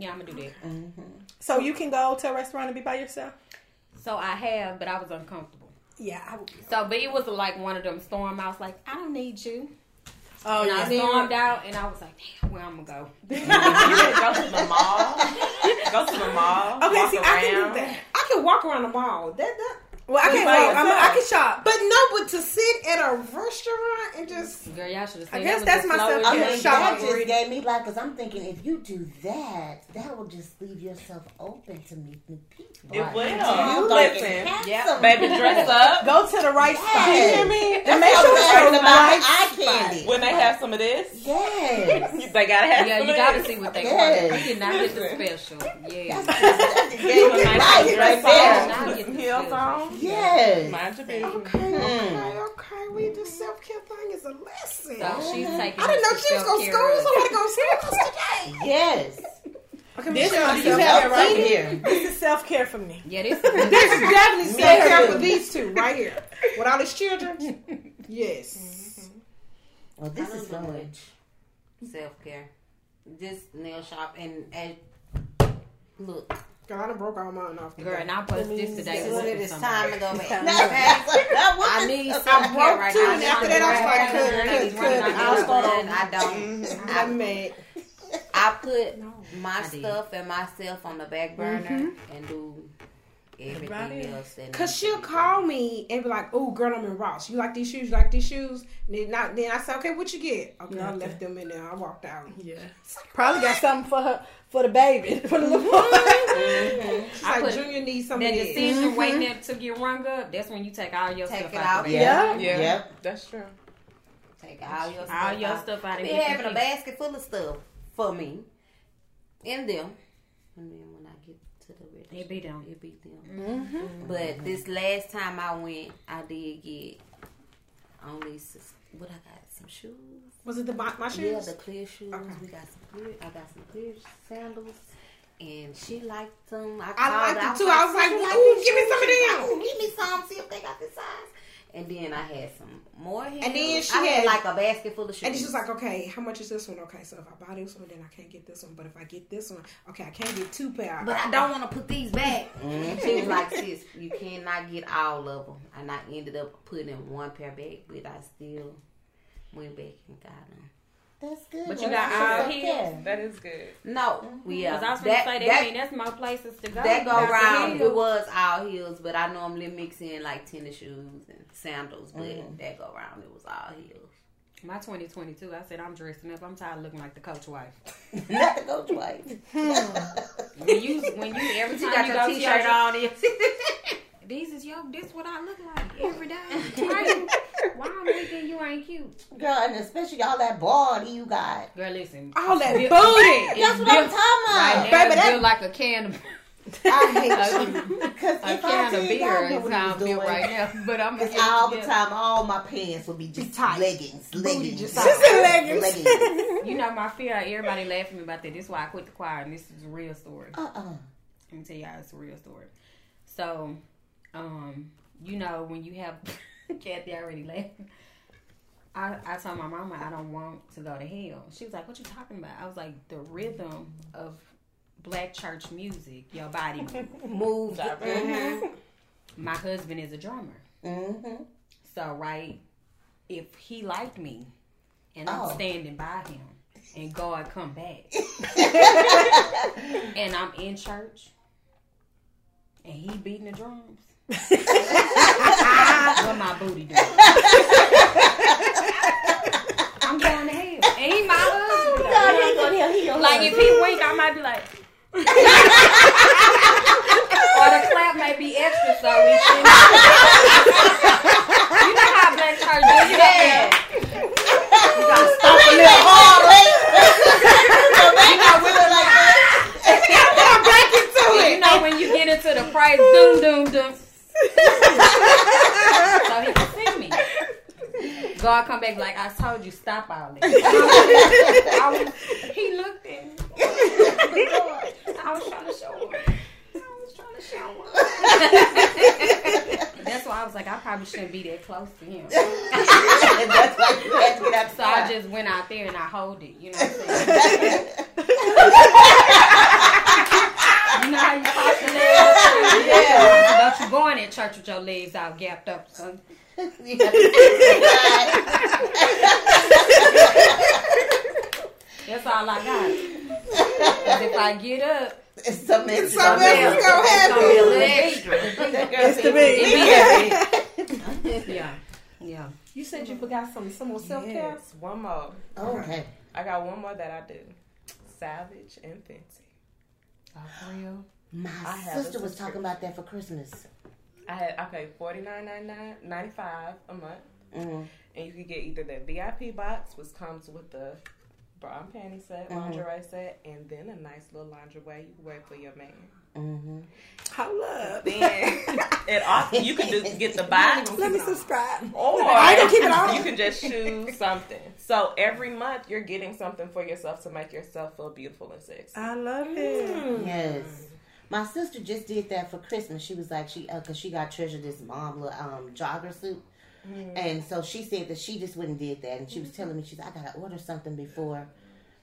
Yeah, I'm gonna do that. Mm-hmm. So you can go to a restaurant and be by yourself. So I have, but I was uncomfortable. Yeah, I would. Be. So, but it was like one of them storm. I was like, I don't need you. Oh And I stormed out, and I was like, damn, where I'm gonna go? you can go to the mall. Go to the mall. Okay, walk see, I can do that. I can walk around the mall. That that. Well, I can't wait. I'm, I can shop. But no, but to sit at a restaurant and just Girl, y'all should have I guess that that's my slowest self- I Yeah, mean, shit. shop. that just gave me like, because I'm thinking if you do that, that will just leave yourself open to meet new people. It will. You Listen, yeah, baby, dress up. Go to the right spot. You hear me? And make sure I'm it's talking the about. right Eye spot. candy. When they have some of this, Yes. they gotta have Yeah, some you gotta see what they Yes. want. You did not get the Listen. special. Yeah. That gave Put me a nice life little right there. on, Now get the heels special. on. Yes. Mind your business. okay, okay, Mm. okay. We the self care thing is a lesson. So she's taking. I didn't know she was gonna self-care. school. Somebody gonna school us today. Yes. Okay, This Michelle, you self-care have right right here. This is self care for me. Yeah, this. This is definitely self care for these two right here. With all his children. Yes. Well, this I is don't know good. much. Self care. This nail shop and, and look. God, I done broke all mine off. Girl, and I post this today. It's, with it's time to go back. I I need I self care broke right too, now. and after that I was like, I good, good, good. I was going. I don't. I'm mad. I put my I stuff and myself on the back mm-hmm. burner and do everything else. Cause she'll call me and be like, "Oh, girl, I'm in Ross. You like these shoes? You like these shoes?" And then, not, then I say, "Okay, what you get?" Okay, I left them in there. I walked out. Yeah. Probably got something for her for the baby. For the little boy. Mm-hmm. She's I like, put "Junior needs something. That of this." decision mm-hmm. waiting up to get rung up. That's when you take all your Take stuff it out. out. the Yeah. Yeah. Yeah, that's true. take all your stuff your out. stuff out I and be having a basket full of stuff for me and them. And then when I get to the register, It be them. It be them. Mm-hmm. Mm-hmm. But this last time I went, I did get only what I got some shoes. Was it the my, my shoes? Yeah, the clear shoes. Okay. We got some clear. I got some clear sandals. And she liked them. I, I called liked her. it too. I was like, "You "Ooh, give me some of She them. "Ooh, Give me some. See if they got the size. And then I had some more heels. And then she I had, had- like a basket full of shoes. And she's like, okay, how much is this one? Okay, so if I buy this one, then I can't get this one. But if I get this one, okay, I can't get two pair. but I don't want to put these back. Mm-hmm. She was like, sis, you cannot get all of them. And I ended up putting in one pair back, but I still went back and got them. That's good. But you Well, got that's all okay. heels. That is good. No, yeah. Cause I was gonna say that, that, mean that's my places to go. that go That's the round. It was all heels, but I normally mix in like tennis shoes and sandals. But Mm-hmm. that go round, it was all heels. My 2022, I said I'm dressing up. I'm tired of looking like the coach wife. Not the coach wife. When you, when you, every You time got you your go t-shirt your, on. here. these is your, this what I look like every day. Why, you, why I'm thinking you ain't cute? Girl, and especially all that body you got. Girl, listen. all that booty. That's what I'm built- talking Right about. now, Baby, it's that- built like a can of I hate you. Because a if I can tell of beer y'all know is what how I'm doing. right now. But I'm It's gonna all the time. All my pants will be just tight. leggings, leggings, just She said leggings. leggings. You know my fear. Everybody laughing me about that. This is why I quit the choir, and this is a real story. Uh-uh. Let me tell y'all, it's a real story. So, um, you know when you have Kathy already laughing. I, I told my mama I don't want to go to hell. She was like, "What you talking about?" I was like, "The rhythm of black church music, your body move." Moved. My husband is a drummer, Mm-hmm. so right, if he liked me, and I'm Oh. standing by him, and God come back, and I'm in church, and he beating the drums. What my booty doing? I'm going to hell. He my husband. Oh, though. God, he ain't gonna hear- he gonna Like if he wink, I might be like. or the clap may be extra, so we can. you know how black church do yeah. You gotta stop a little hard, right? You know, women like that. I'm back into it. You know when you get into the praise, doom doom doom. So he can see me. God come back like I told you, stop all this. I was, he looked at me. I was trying to show him. I was trying to show him. That's why I was like, I probably shouldn't be that close to him. That's why you had to get out So I just went out there and I hold it. You know what I'm saying? You know how you cross the legs? Yeah. Don't you go in church with your legs out gapped up, son. You have to That's all I got. 'Cause if I get up, It's something else. Something is gonna it's gonna be a happen. little extra. It's the big. Yeah. Yeah. You said you forgot some some more self care. Yes, one more. Oh, okay. I got one more that I do. Savage and Fenty. Oh, for real? My I have sister was talking about that for Christmas. I had I paid forty nine ninety five a month, Mm. and you could get either the VIP box, which comes with the bra and panty set, Mhm. lingerie set, and then a nice little lingerie you can wear for your man. Mm-hmm. Hold up. Then it also you can just get the box, Let me subscribe. or I can keep it on. you can just choose something. So every month you're getting something for yourself to make yourself feel beautiful and sexy. I love it. Yes. My sister just did that for Christmas. She was like, she, uh, cause she got treasured this mom little um jogger suit, and so she said that she just wouldn't did that, and she was telling me she's, I gotta order something before.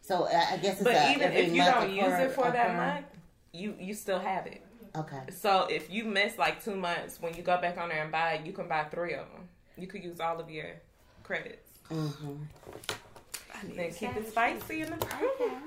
So I I guess it's But a, even if you don't use it for that month, you you still have it. Okay. So if you miss like two months, when you go back on there and buy you can buy three of them. You could use all of your credits. Mm-hmm. Then keep it spicy in the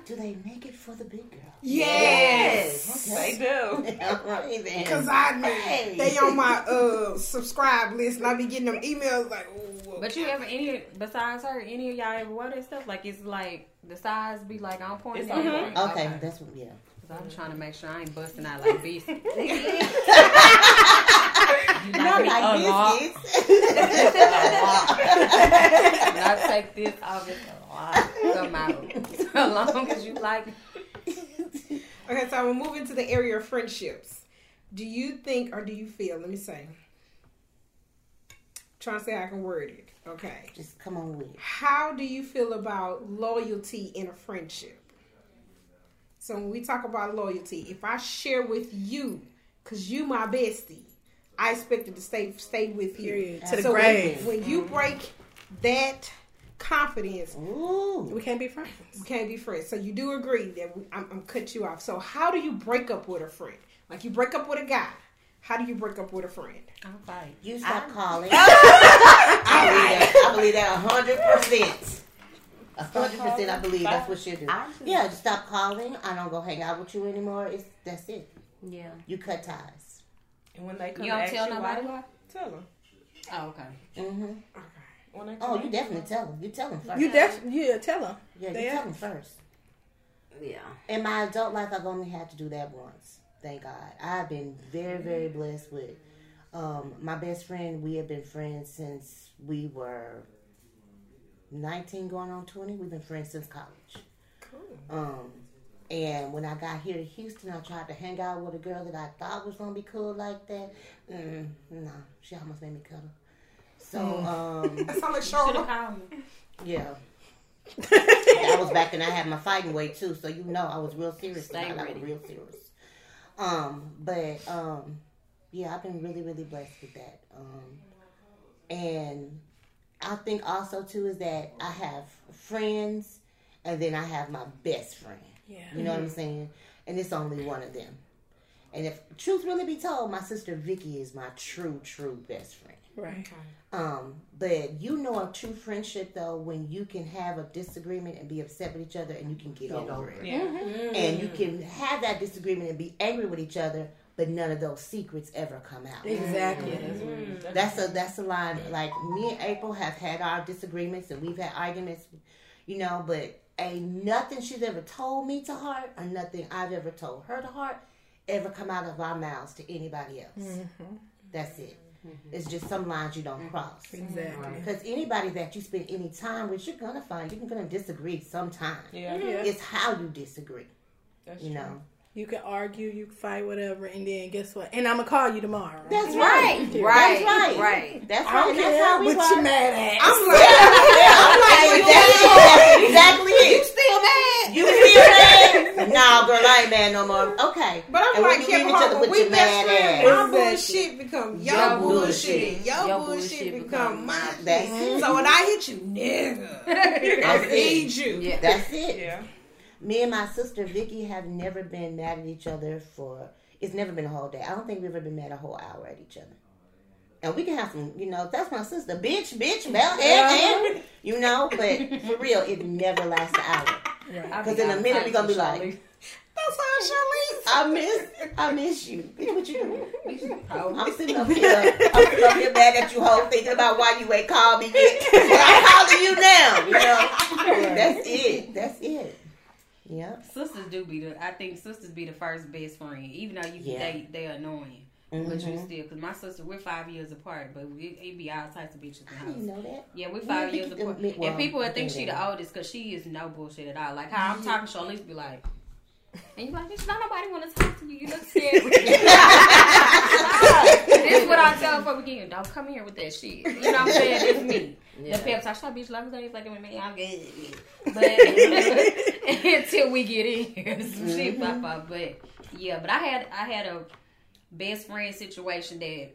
Do they make it for the big girl? Yes. They do. All right then. Cause I Hey. they on my uh subscribe list and I be getting them emails like, ooh. But you ever any besides her, any of y'all ever wear that stuff? Like it's like the size be like on point. It's and on everything? point. Okay, that's what. Yeah. 'Cause I'm trying to make sure I ain't busting out like beast. you Not me like a lot. biscuits. When I take this off, it's a lot. Come out. So long as you like it. Okay, so we're moving to the area of friendships. Do you think or do you feel, let me say. Trying to say I can word it. Okay. Just come on with it. How do you feel about loyalty in a friendship? So when we talk about loyalty, if I share with you, cause you my bestie, I expect it to stay stay with you. Period. To the So when, grave. when you mm-hmm. break that confidence, Ooh. We can't be friends. we can't be friends. So you do agree that we, I'm, I'm cut you off. So how do you break up with a friend? Like you break up with a guy. How do you break up with a friend? I'm fine. You stop calling. I believe that. I believe that a hundred percent. A hundred percent. I believe that's what you do. I Yeah, just stop calling. I don't go hang out with you anymore. It's that's it. Yeah. You cut ties. And when they come You don't ask tell you nobody why, why? tell them. Oh, okay. Mm-hmm. When they Oh, ask you definitely tell them. You tell them first. You def- yeah, tell them. yeah, you tell them first. Yeah. In my adult life, I've only had to do that once. Thank God. I've been very, very blessed with um, my best friend. We have been friends since we were 19, going on 20. We've been friends since college. Cool. Um, and when I got here to Houston, I tried to hang out with a girl that I thought was gonna be cool like that. Mm, no, she almost made me cut her. So, um, That sounds like Should have Charlotte. called me. yeah. I was back and I had my fighting weight too, so you know I was real serious. Stay about it. I was real serious. Um, but um, yeah, I've been really, really blessed with that. Um, and I think also too is that I have friends, and then I have my best friend. Yeah. You know what I'm saying? And it's only one of them. And if truth really be told, my sister Vicky is my true, true best friend. Right. Um, but you know a true friendship though when you can have a disagreement and be upset with each other and you can get, over, over it. Yeah. And you can have that disagreement and be angry with each other, but none of those secrets ever come out. Exactly. Mm-hmm. That's a that's a line. Like me and April have had our disagreements and we've had arguments, you know, but ain't nothing she's ever told me to heart or nothing I've ever told her to heart ever come out of our mouths to anybody else. Mm-hmm. That's it. Mm-hmm. It's just some lines you don't cross. Exactly. Because anybody that you spend any time with, you're gonna find you're gonna disagree sometime. Yeah, Yeah. It's how you disagree, that's you true. know. You can argue, you can fight, whatever, and then guess what? And I'm gonna call you tomorrow. That's Right, right. right, That's right. right. That's I right. don't And that's care how we what you mad at. I'm like, I'm like, that's exactly it. You still mad. You still mad? nah, girl, I ain't mad no more. Okay. But I'm And like, you leave Kevin Hart, when we your best mad friends, ass. my bullshit become your, Your bullshit. bullshit. Your, Your bullshit, bullshit become become my That's shit. So when I hit you, nigga, I That's need you. Yeah. That's it. Yeah. Me and my sister Vicky have never been mad at each other for. It's never been a whole day. I don't think we've ever been mad a whole hour at each other. And we can have some, you know, that's my sister, bitch, bitch, bell, and, and, you know, but for real, it never lasts an hour. I Because be in a minute, we fighting gonna be like, That's how Charlize. I miss, I miss you. Bitch, what you doing? I'm sitting up here, I'm sitting up here mad at you, whole thinking about why you ain't called me yet. But I'm calling you now, you know. That's it. That's it. Yep. Sisters do be the. I think sisters be the first best friend, even though you Yeah. they they annoying, but you Mhm. still. Cause my sister, we're five years apart, but we it be all types of bitches in the How do you house. know that? Yeah, we're five years apart, admit- well, and people would think think she the oldest because she is no bullshit at all. Like how I'm talking, she'll at least be like. And you like, bitch, not nobody want to talk to you. You look This is what I tell her before we get in. Don't come here with that shit. You know what I'm saying? It's me. Yeah. The pep talk, shut up, bitch. Long as they fucking with me, I'm good. But until we get in here, some shit pop up. But yeah, but I had I had a best friend situation that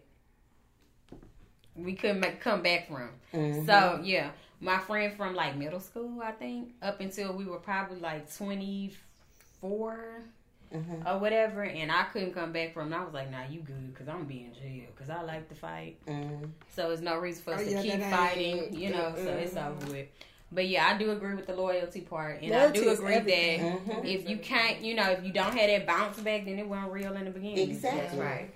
we couldn't make, come back from. Mhm. So yeah, my friend from like middle school, I think, up until we were probably like twenty four Mhm. or whatever, and I couldn't come back from. I was like, Nah, you good? Because I'm being jail. Because I like to fight. Mhm. So it's no reason for us Oh, to yeah, keep fighting, ain't- you know. So it's over with. But yeah, I do agree with the loyalty part, and Loyalty I do agree that Mhm. if you can't, you know, if you don't have that bounce back, then it wasn't real in the beginning. Exactly. That's right.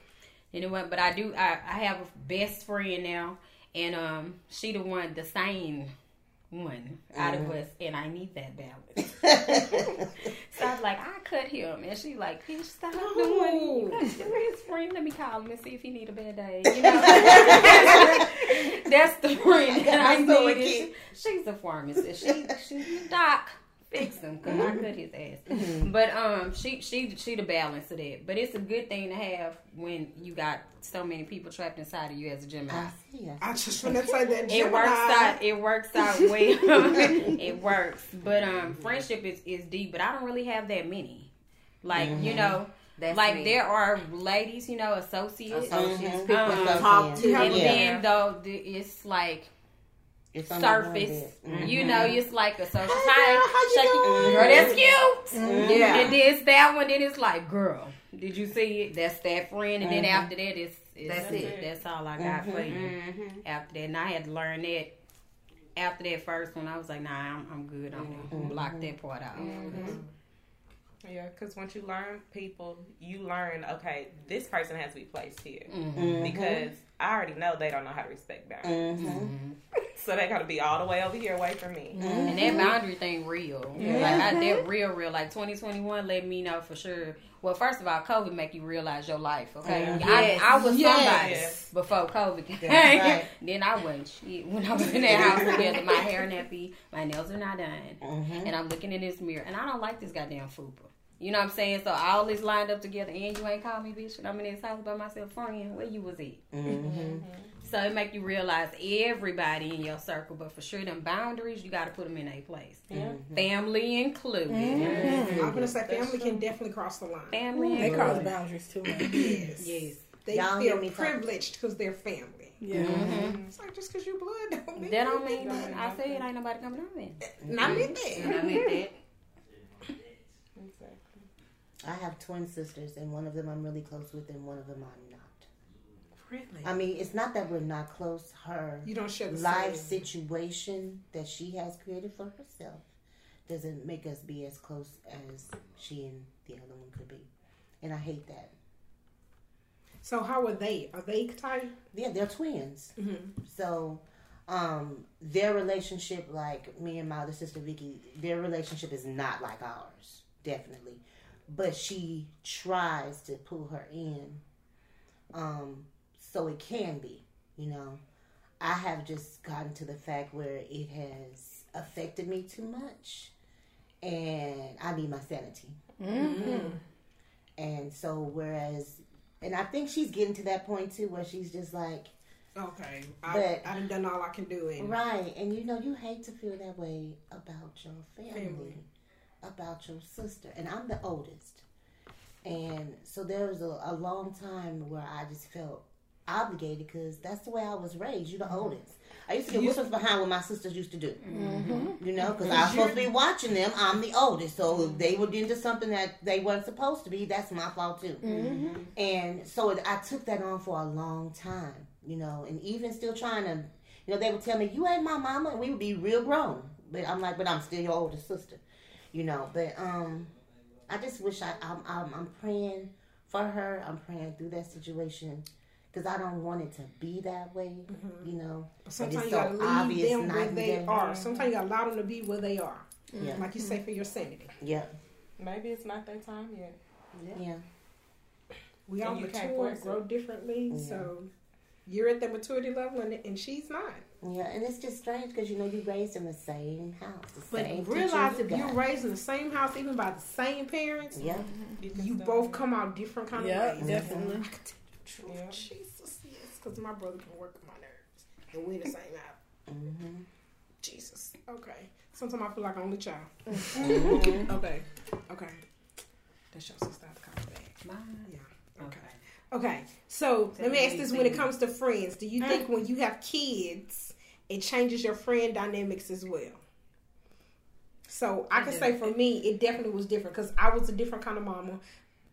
Wasn't, but I do. I, I have a best friend now, and um, she the one, the same one out of us, and I need that balance. So I was like, I cut him, and she like, bitch, stop doing it. You got your best friend. Let me call him and see if he need a bad day. You know, that's the friend that I I got my sewing needed. kit. She's a pharmacist. She she's a doc. Fix him because I cut his ass. But um, she she she the balance of that. But it's a good thing to have when you got so many people trapped inside of you as a Gemini. I see. I see. I just want to say that It works out. It works out well. it works, but um, friendship is is deep. But I don't really have that many. Like you know, That's like me. there are ladies, you know, associates. Associates, Mhm. people Um, to talk to. And Yeah. then though the- it's like It's on the one surface, bit. Mhm. you know, it's like a social Hey, time. girl, how you Shake doing? Girl, that's cute. Mhm. Yeah. And then it's that one. Then it's like, girl, did you see it? That's that friend. And then Mhm. after that, it's, it's That's it. That's all I got for you. Mm-hmm. After that, and I had to learn that. After that first one, I was like, nah, I'm, I'm good. I'm gonna block that part out. Yeah, because once you learn people, you learn okay, this person has to be placed here because I already know they don't know how to respect boundaries, Mhm. so they got to be all the way over here away from me. And that boundary thing real. Like I, that real, real. Like 2021 let me know for sure. Well, first of all, COVID make you realize your life. Okay. I, I was Yes. somebody Yes. before COVID came. That's right. then I wasn't shit when I was in that house together. My hair nappy, my nails are not done, Mhm. and I'm looking in this mirror, and I don't like this goddamn fupa. You know what I'm saying? So all this lined up together, and you ain't called me, bitch. And I'm in this house by myself, friend. Where you was at? Mhm. So it make you realize everybody in your circle, but for sure, them boundaries you got to put them in a place. Yeah. Mm-hmm. Family included. Mm-hmm. I'm gonna say family can definitely cross the line. Family They cross included. boundaries too much. Yes. Yes. They Y'all feel me privileged because they're family. Yeah. It's like just because you blood don't mean That don't mean that. I said ain't nobody coming on me. Not mean that. And I meant that. I have twin sisters, and one of them I'm really close with, and one of them I'm not. Really? I mean, it's not that we're not close. Her You don't share the life same. situation that she has created for herself doesn't make us be as close as she and the other one could be. And I hate that. So how are they? Are they tight? Yeah, they're twins. Mm-hmm. So, um, their relationship, like me and my other sister Vicky, their relationship is not like ours, definitely. But she tries to pull her in, um, so it can be. You know, I have just gotten to the fact where it has affected me too much, and I need my sanity. Mm-hmm. And so, whereas, and I think she's getting to that point too, where she's just like. Okay. I, But- I done done all I can do. And Right, and you know, you hate to feel that way about your family, Family. About your sister, and I'm the oldest, and so there was a, a long time where I just felt obligated because that's the way I was raised. You're the mm-hmm. oldest. I used to get whippings behind what my sisters used to do, mm-hmm. you know, because I was supposed to be watching them. I'm the oldest, so if they were into something that they weren't supposed to be, that's my fault too. Mm-hmm. And so it, I took that on for a long time, you know, and even still trying to, you know, they would tell me, "You ain't my mama," and we would be real grown. But I'm like, "But I'm still your older sister," you know. But um, I just wish I I'm I'm, I'm praying for her. I'm praying through that situation because I don't want it to be that way, you know. But sometimes it's you so gotta leave obvious them where and they day. are. Sometimes you gotta allow them to be where they are. Yeah. Like you say for your sanity. Yeah, Maybe it's not their time yet. yeah. We all mature, force it. grow differently. Yeah. So you're at the maturity level, and, and she's not. Yeah, and it's just strange because you know you raised in the same house, the But same realize teacher if you you're raised in the same house, even by the same parents, Yeah, you both come out different kind Yeah, of ways. definitely. I can tell you the truth. Yeah. Jesus, yes, because my brother can work my nerves, and we're the same house. hmm Jesus. Okay. Sometimes I feel like I'm only child. hmm Okay. Okay. That's your sister. I have to back. Mine. Yeah. Okay. Okay. Okay, so let me ask this: When it comes to friends, do you think when you have kids, it changes your friend dynamics as well? So I can say for me, it definitely was different because I was a different kind of mama.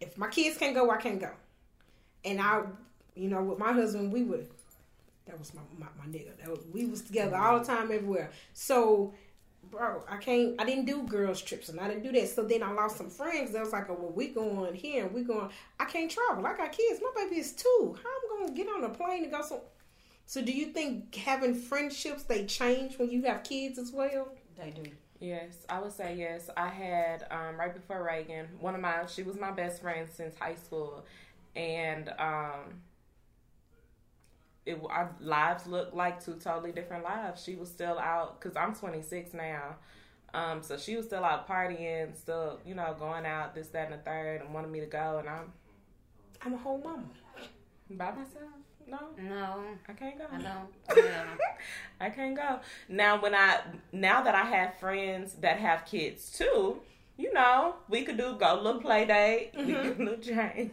If my kids can't go, I can't go. And I, you know, with my husband, we would. That was my my, my nigga. That was, we was together all the time, everywhere. So, bro, I can't. I didn't do girls trips, and I didn't do that. So then I lost some friends. That was like, oh, well, we going here, and we going. I can't travel. I got kids. My baby is two. How am I gonna get on a plane and go so? So do you think having friendships they change when you have kids as well? They do. Yes, I would say yes. I had um, right before Reagan, one of my she was my best friend since high school, and um, it our lives looked like two totally different lives. She was still out because I'm 26 now, um, so she was still out partying, still you know going out this that and the third, and wanted me to go, and I'm I'm a whole mama. by myself. No, No, I can't go. I don't. Yeah. I can't go. Now when I now that I have friends that have kids too, you know, we could do go little play date, we could do little change.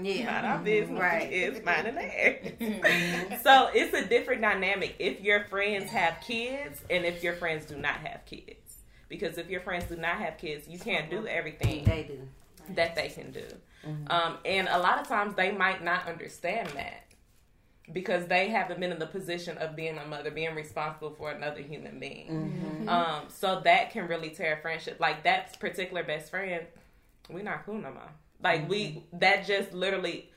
Yeah. Not our business. Right. It's mine and theirs. so it's a different dynamic if your friends have kids and if your friends do not have kids. Because if your friends do not have kids, you can't do everything They do. that they can do. Um, and a lot of times they might not understand that because they haven't been in the position of being a mother, being responsible for another human being. Um, so that can really tear a friendship. Like that particular best friend, we're not cool no more. Like we, mm-hmm. that just literally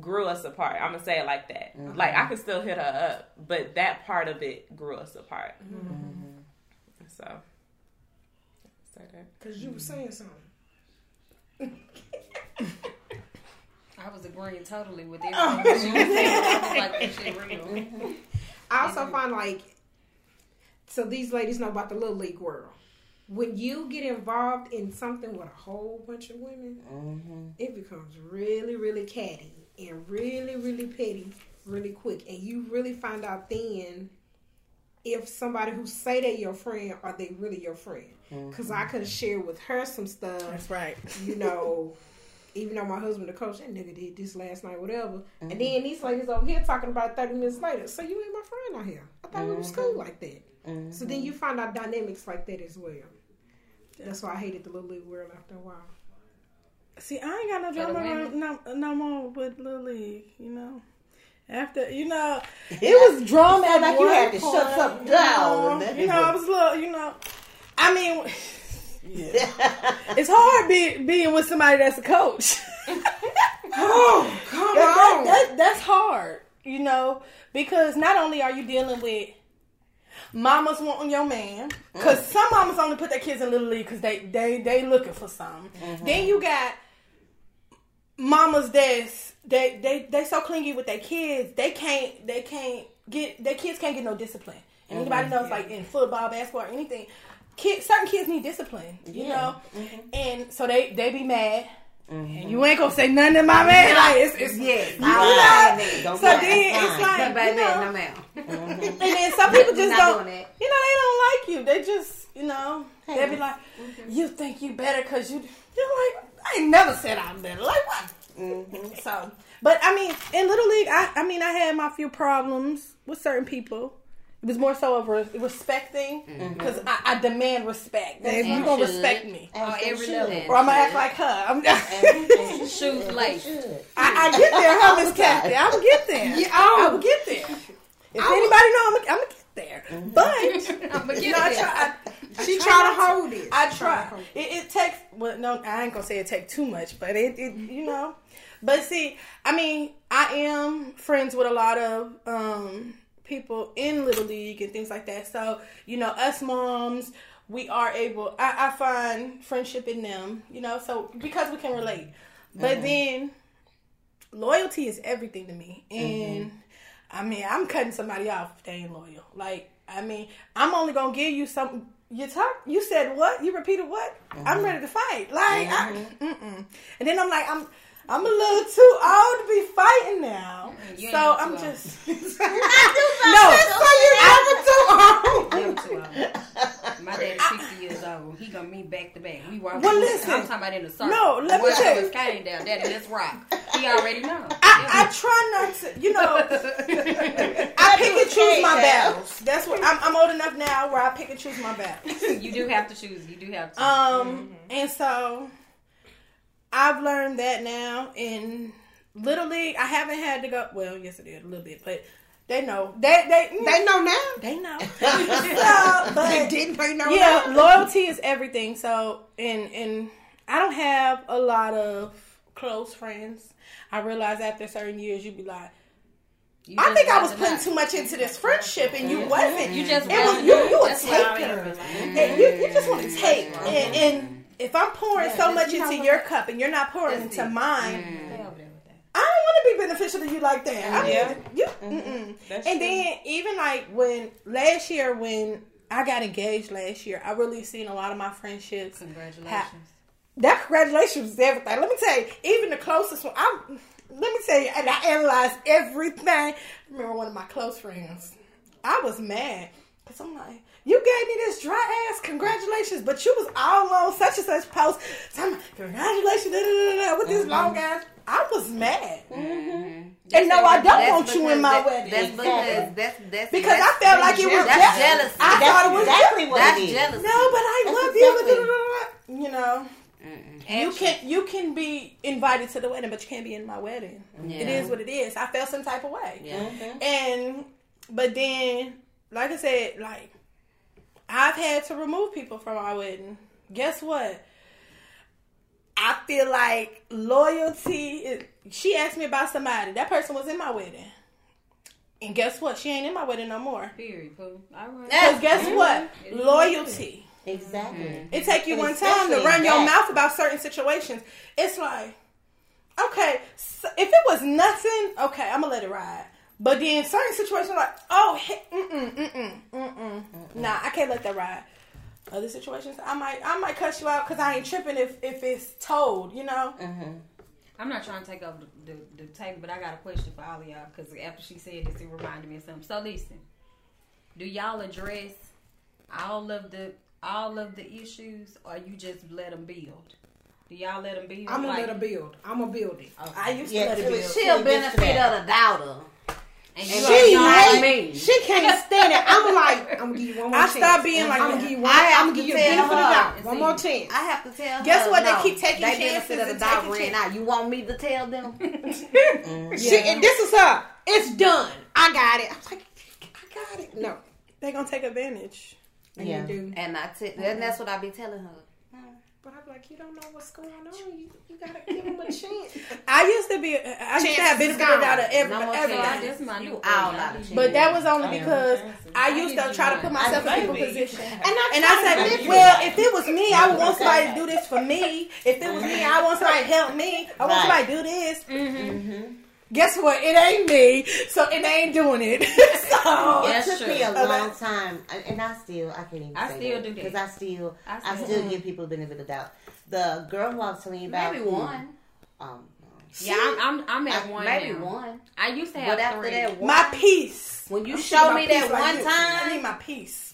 grew us apart. I'm gonna say it like that. Mm-hmm. Like I could still hit her up, but that part of it grew us apart. Mm-hmm. So. Say that. Because you were saying something. I was agreeing totally with everything that she was saying. I was like, this shit real. I also find like, so these ladies know about the little league world. When you get involved in something with a whole bunch of women, Mm-hmm. it becomes really, really catty and really, really petty really quick. And you really find out then if somebody who say they your friend, are they really your friend? Mm-hmm. Because I could have shared with her some stuff That's right. you know, even though my husband, the coach, that nigga did this last night, whatever. And mm-hmm. then these ladies over here talking about 30 minutes later. So you ain't my friend out here. I thought we was cool mm-hmm. like that. So then you find out dynamics like that as well. That's why I hated the little league world after a while. See, I ain't got no drama around- no, no more with Little League, you know. After, you know, it was drama felt at like you had to point, shut something you down. know. You know, I was a little, you know, I mean, yeah. it's hard be, being with somebody that's a coach. Oh, come That- that- on. that- that's hard, you know, because not only are you dealing with mamas wanting your man, because mm. some mamas only put their kids in little league because they they they looking for something. Mm-hmm. Then you got mamas that's they they they so clingy with their kids they can't they can't get their kids can't get no discipline. And anybody knows like in football, basketball, or anything, kids certain kids need discipline, you Yeah. know, mm-hmm. and so they they be mad. And you ain't gonna say nothing to my man. Like it's, it's Yes. you I know? Don't So be then fine. it's like But you baby, know, no ma'am. and then some people just don't. You know, they don't like you. They just, you know, they be like, you think you better because you. You're like, I ain't never said I'm better. Like what? Mm-hmm. So, but I mean, in little league, I, I mean, I had my few problems with certain people. It was more so of re- respecting because I, I demand respect. If you you gonna should. respect me, As Oh, every level. or I'm gonna act like her. I'm, As they Shoes should. laced. Should. I, I get there, huh, Miss Kathy? I will get there. Yeah, I oh. will get there. If anybody know, I'm gonna, I'm gonna get there. But I'm gonna you get know, I try. I, She I try to hold it. I She try. It, it takes. Well, no, I ain't gonna say it take too much, but it, it, you know. But see, I mean, I am friends with a lot of um, people in Little League and things like that. So you know, us moms, we are able. I, I find friendship in them. You know, so because we can relate. But then, loyalty is everything to me, mm-hmm. and I mean, I'm cutting somebody off if they ain't loyal. Like, I mean, I'm only gonna give you some. You talk. You said what? You repeated what? I'm mm-hmm. ready to fight. Like, I, mm-hmm. mm-mm. and then I'm like, I'm. I'm a little too old to be fighting now, You so I'm old. just no, so you never too old. Never too old. My daddy's 60 years old. He gonna meet back to back. We walk. Well, listen. I'm talking about in the circle. No, let me tell of you. us came down. Daddy, let's rock. He already know. I, I try not to, you know, I pick and choose my battles. That's what I'm, I'm old enough now where I pick and choose my battles. you do have to choose. You do have to. Um, and so I've learned that now in Little League. I haven't had to go. Well, yes, I did a little bit, but they know. They they mm. They know now. they know. so, They didn't. They know yeah, now. loyalty is everything. So, and and I don't have a lot of close friends. I realize after certain years, you'd be like. You I think I was putting too much into this friendship, and you wasn't. You just it was rather you. not. You a That's what I taker, and you, you just want to take. And, and if I'm pouring Yeah, so much you into your cup, and you're not pouring into it. mine, Stay over there with that. I don't want to be beneficial to you like that. I mean, Yeah. you. Mm-hmm. That's And true. then even like when last year when I got engaged last year, I really seen a lot of my friendships. Congratulations. That congratulations is everything. Let me tell you, even the closest one. I'm. Let me tell you, and I analyzed everything. I remember one of my close friends. I was mad Cause I'm like, you gave me this dry ass congratulations, but you was all on such and such post. So congratulations, da, da, da, da, with this mm-hmm. long ass. I was mad. Mm-hmm. And no, I don't want you in my that- wedding. That's because that's that's Because that's, I felt like it was that's jealous. jealousy. I thought it was exactly what that's it is. jealousy. No, but I love you. exactly- da. You know, you can you can be invited to the wedding, but you can't be in my wedding. It Yeah. is what it is. I felt some type of way. Yeah. And but then, like I said, like I've had to remove people from my wedding. Guess what? I feel like loyalty. Is, she asked me about somebody. That person was in my wedding, and guess what? She ain't in my wedding no more. Period, poo. Because guess what? Loyalty. Exactly. It take you And one time to especially run your mouth about certain situations. It's like, okay, so if it was nothing, okay, I'm gonna let it ride. But then certain situations, like, oh, he- mm-mm, mm-mm, mm-mm, nah, I can't let that ride. Other situations, I might, I might cut you out because I ain't tripping if if it's told, you know. Mm-hmm. I'm not trying to take over the, the, the table, but I got a question for all of y'all because after she said this, it reminded me of something. So listen, do y'all address all of the all of the issues, or you just let them build? Do y'all let them build? I'm gonna Like- let her build. I'm gonna build it. I used to Yeah, let it till be. it- She till a it gets to benefit of the doubter. And She you She hate me. She can't stand it. I'm like, I'm gonna give you one more I chance. stopped being like I'm gonna give you one. I have I'm gonna to give you a tell benefit of the doubt. One See, more chance. I have to tell them. Guess her, what? They keep taking they chances benefit of the and doubt taking ran chances. out. You want me to tell them? Mm-hmm. She, and this is her. It's done. I got it. I was like, I got it. No, They gonna take advantage. and Yeah. you do. And I t- and that's what I be telling her. But I'm like, you don't know what's going on. You, you gotta give them a chance. I used to be. I used to have Chances benefit out of every, No more everybody. chances. My You new all out But that was only because. I I used to try to put myself in people's maybe. position. And I And I said, well, if it was me, I would want somebody to do this for me. If it was me, I want somebody to help me. I want somebody to do this. Mm-hmm. Guess what? It ain't me, so it ain't doing it. so It took true. me a long time, and- and I still, I can't even. I say still do that. because I still, I I still- still, give people the benefit of the doubt. The girl who I was telling you about, Maybe who, one. Um, Yeah, I'm I'm, I'm at I- one. Maybe now. one. I used to have But after three. that, one, my peace. when you show me that peace like one this. I time, need my peace.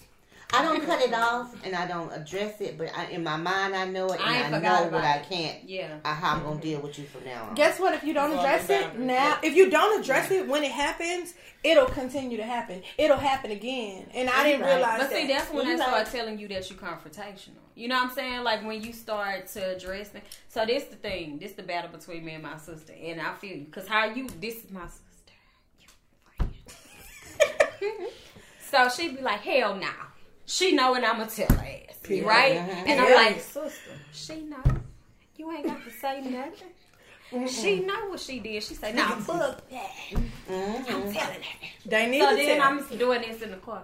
I don't cut it off and I don't address it, but I, in my mind I know it and I, forgot know what I can't. yeah. Uh, how I'm gonna deal with you from now on. Guess what? If you don't address it now, if you don't address it when it happens, it'll continue to happen. It'll happen again, and I didn't Right. realize But that. see, that's when You they right. start telling you that you're confrontational. You know what I'm saying? Like when you start to address them. So this the thing. This the battle between me and my sister. And I feel you. Because how you, this is my sister. So she'd be like, hell no. She know and I'ma tell her ass. Right? And I'm Yeah. like, sister, she know. You ain't got to say nothing. She know what she did. She say, nah, fuck that. I'm telling her. they need So to then tell. I'm doing this in the car.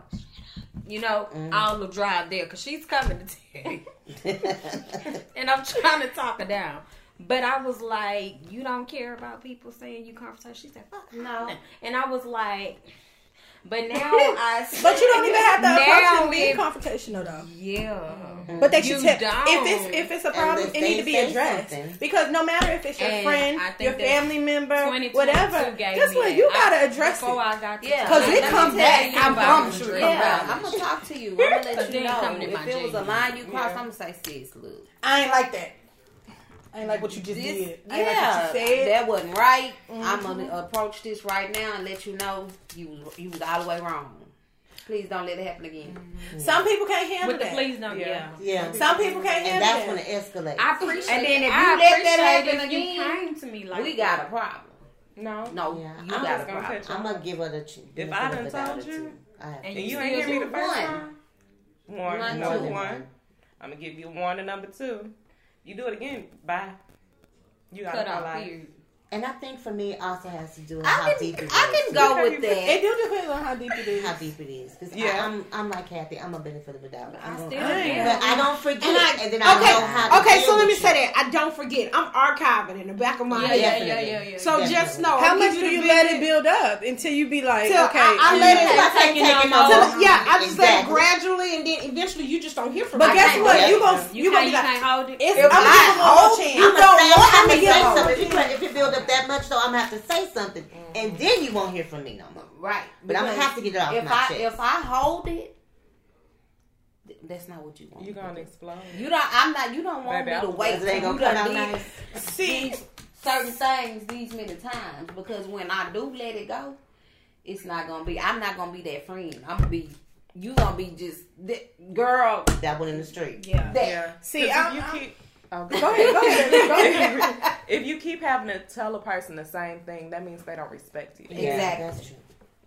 You know, mm. all the drive there because she's coming to tell you. and I'm trying to talk her down. But I was like, you don't care about people saying you confrontational. She said, fuck no. And I was like, but now I. But you don't even have to approach now them being if- confrontational though. Yeah. But they should You tell don't. if it's if it's a problem, Unless it need they to be say addressed. something. Because no matter if it's your And friend, I think your that family member, 2022 whatever, gave guess me what? that. You gotta I- address before it. I got to Yeah. the- 'Cause it let me comes tell back. you I about promise the you it drug comes yeah, back. I'm gonna talk to you. I'm gonna let you know if it was a J. line you crossed. I'm gonna say, sis, look, I ain't like that. I ain't like what you just this, did. I yeah, like what you said. that wasn't right. Mm-hmm. I'm gonna approach this right now and let you know you was you was all the way wrong. Please don't let it happen again. Mm-hmm. Some people can't handle With the that. please don't. Yeah. Yeah. yeah, Some people can't and handle that's that. That's when it escalates. I appreciate And then if I you let that happen if you again, came to me like we that. got a problem. No. No, Yeah, you I'm got a gonna problem. I'm gonna give her the. ch- If I of done told you, two. I have And you ain't hear me the first one. time. One, One, number one. I'm gonna give you warning number two. You do it again, bye. You got cut to off. life. Period. And I think for me, it also has to do with I how can, deep it is. I can go with that. It that. do depend on how deep it is. How deep it is. Because Yeah. I'm, I'm like Kathy. I'm a benefit of the doubt. I I'm still gonna- but I don't forget, And I- and then I okay, know how okay. deal So let me with say that I don't forget. I'm archiving in the back of my Yeah, head. yeah, yeah, yeah, yeah. So just know. How much do you let it build up until you be like, Till okay, I, I let it. It's like taking taking on Yeah, I just let it gradually, and then eventually you just don't hear from me. But guess what? You that. gonna You, you gonna be you like, can't hold it. it's, If I'm gonna I give them one more chance. I'm You know say, what? I'm I'm gonna gonna give them one something. more If, you, chance. if it build up that much, though, I'm gonna have to say something, and mm-hmm. then you won't hear from me no more. Right. But I'm gonna have to get it off if my I chest. if I hold it, that's not what you want. You gonna explode. You don't. I'm not. You don't want Baby, me to wait. They gonna you done out nice. See, certain things these many times because when I do let it go, it's not gonna be. I'm not gonna be that friend. I'm gonna be. You gonna be just that girl. That one in the street. Yeah. That yeah. See, 'Cause I'm, if you I'm- keep oh, go ahead, go ahead, go ahead. if you keep having to tell a person the same thing, that means they don't respect you. Yeah, Exactly. that's true.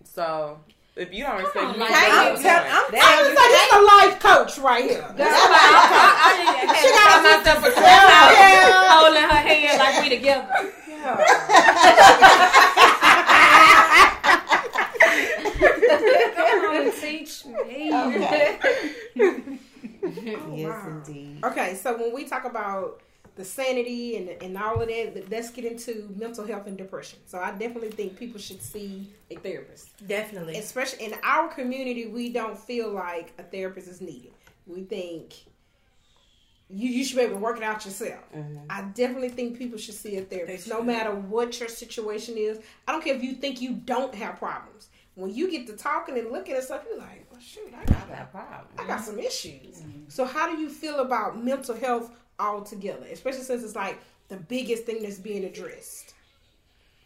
So if you don't respect me, like, what I'm, you tell, doing? I'm That- It's like it's a life coach right here. That's why I, I, I didn't have myself a clubhouse holding her hand like we together. Come on, teach me. Okay. Oh, yes, wow. indeed. Okay, so when we talk about the sanity and and all of that, let's get into mental health and depression. So I definitely think people should see a therapist. definitely. Especially in our community, we don't feel like a therapist is needed. We think you, you should be able to work it out yourself. Mm-hmm. I definitely think people should see a therapist, no matter what your situation is. I don't care if you think you don't have problems. When you get to talking and looking at stuff, you're like, shoot, I got, I got a problem. I got some issues. So, how do you feel about mental health altogether, especially since it's like the biggest thing that's being addressed?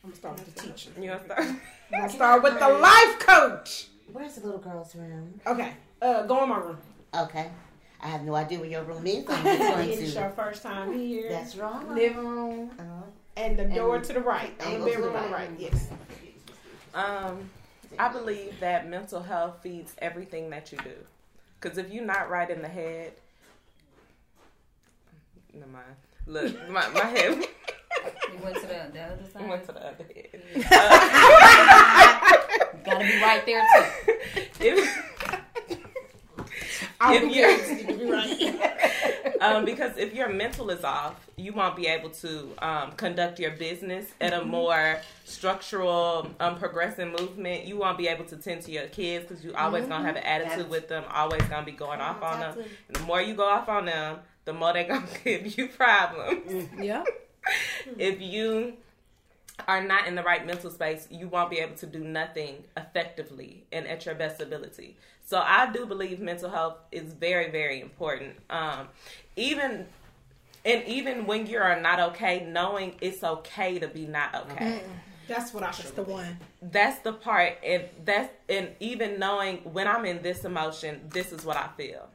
I'm gonna start with the teacher. You start? I'm gonna start with the life coach. Where's the little girl's room? Okay, uh, go in my room. Okay. I have no idea where your room is. I'm just going It's to. your first time here. That's wrong. living room Uh, and the door And to the right. On the to the bedroom on the right. right. Yes. Um, I believe that mental health feeds everything that you do. Because if you're not right in the head, never mind. Look, my, my head You went to the, the other side. went to the other head. Gotta be right there too. If, If you're- parents need to be um, because if your mental is off, you won't be able to um, conduct your business at a more structural, um, progressive movement. You won't be able to tend to your kids because you always gonna have an attitude with them. Always gonna be going off on them. And the more you go off on them, the more they gonna give you problems. yeah. if you are not in the right mental space, you won't be able to do nothing effectively and at your best ability. So I do believe mental health is very, very important. Um, even and even when you are not okay, knowing it's okay to be not okay. That's what I That's should the one. That's the part, and that's and even knowing when I'm in this emotion, this is what I feel.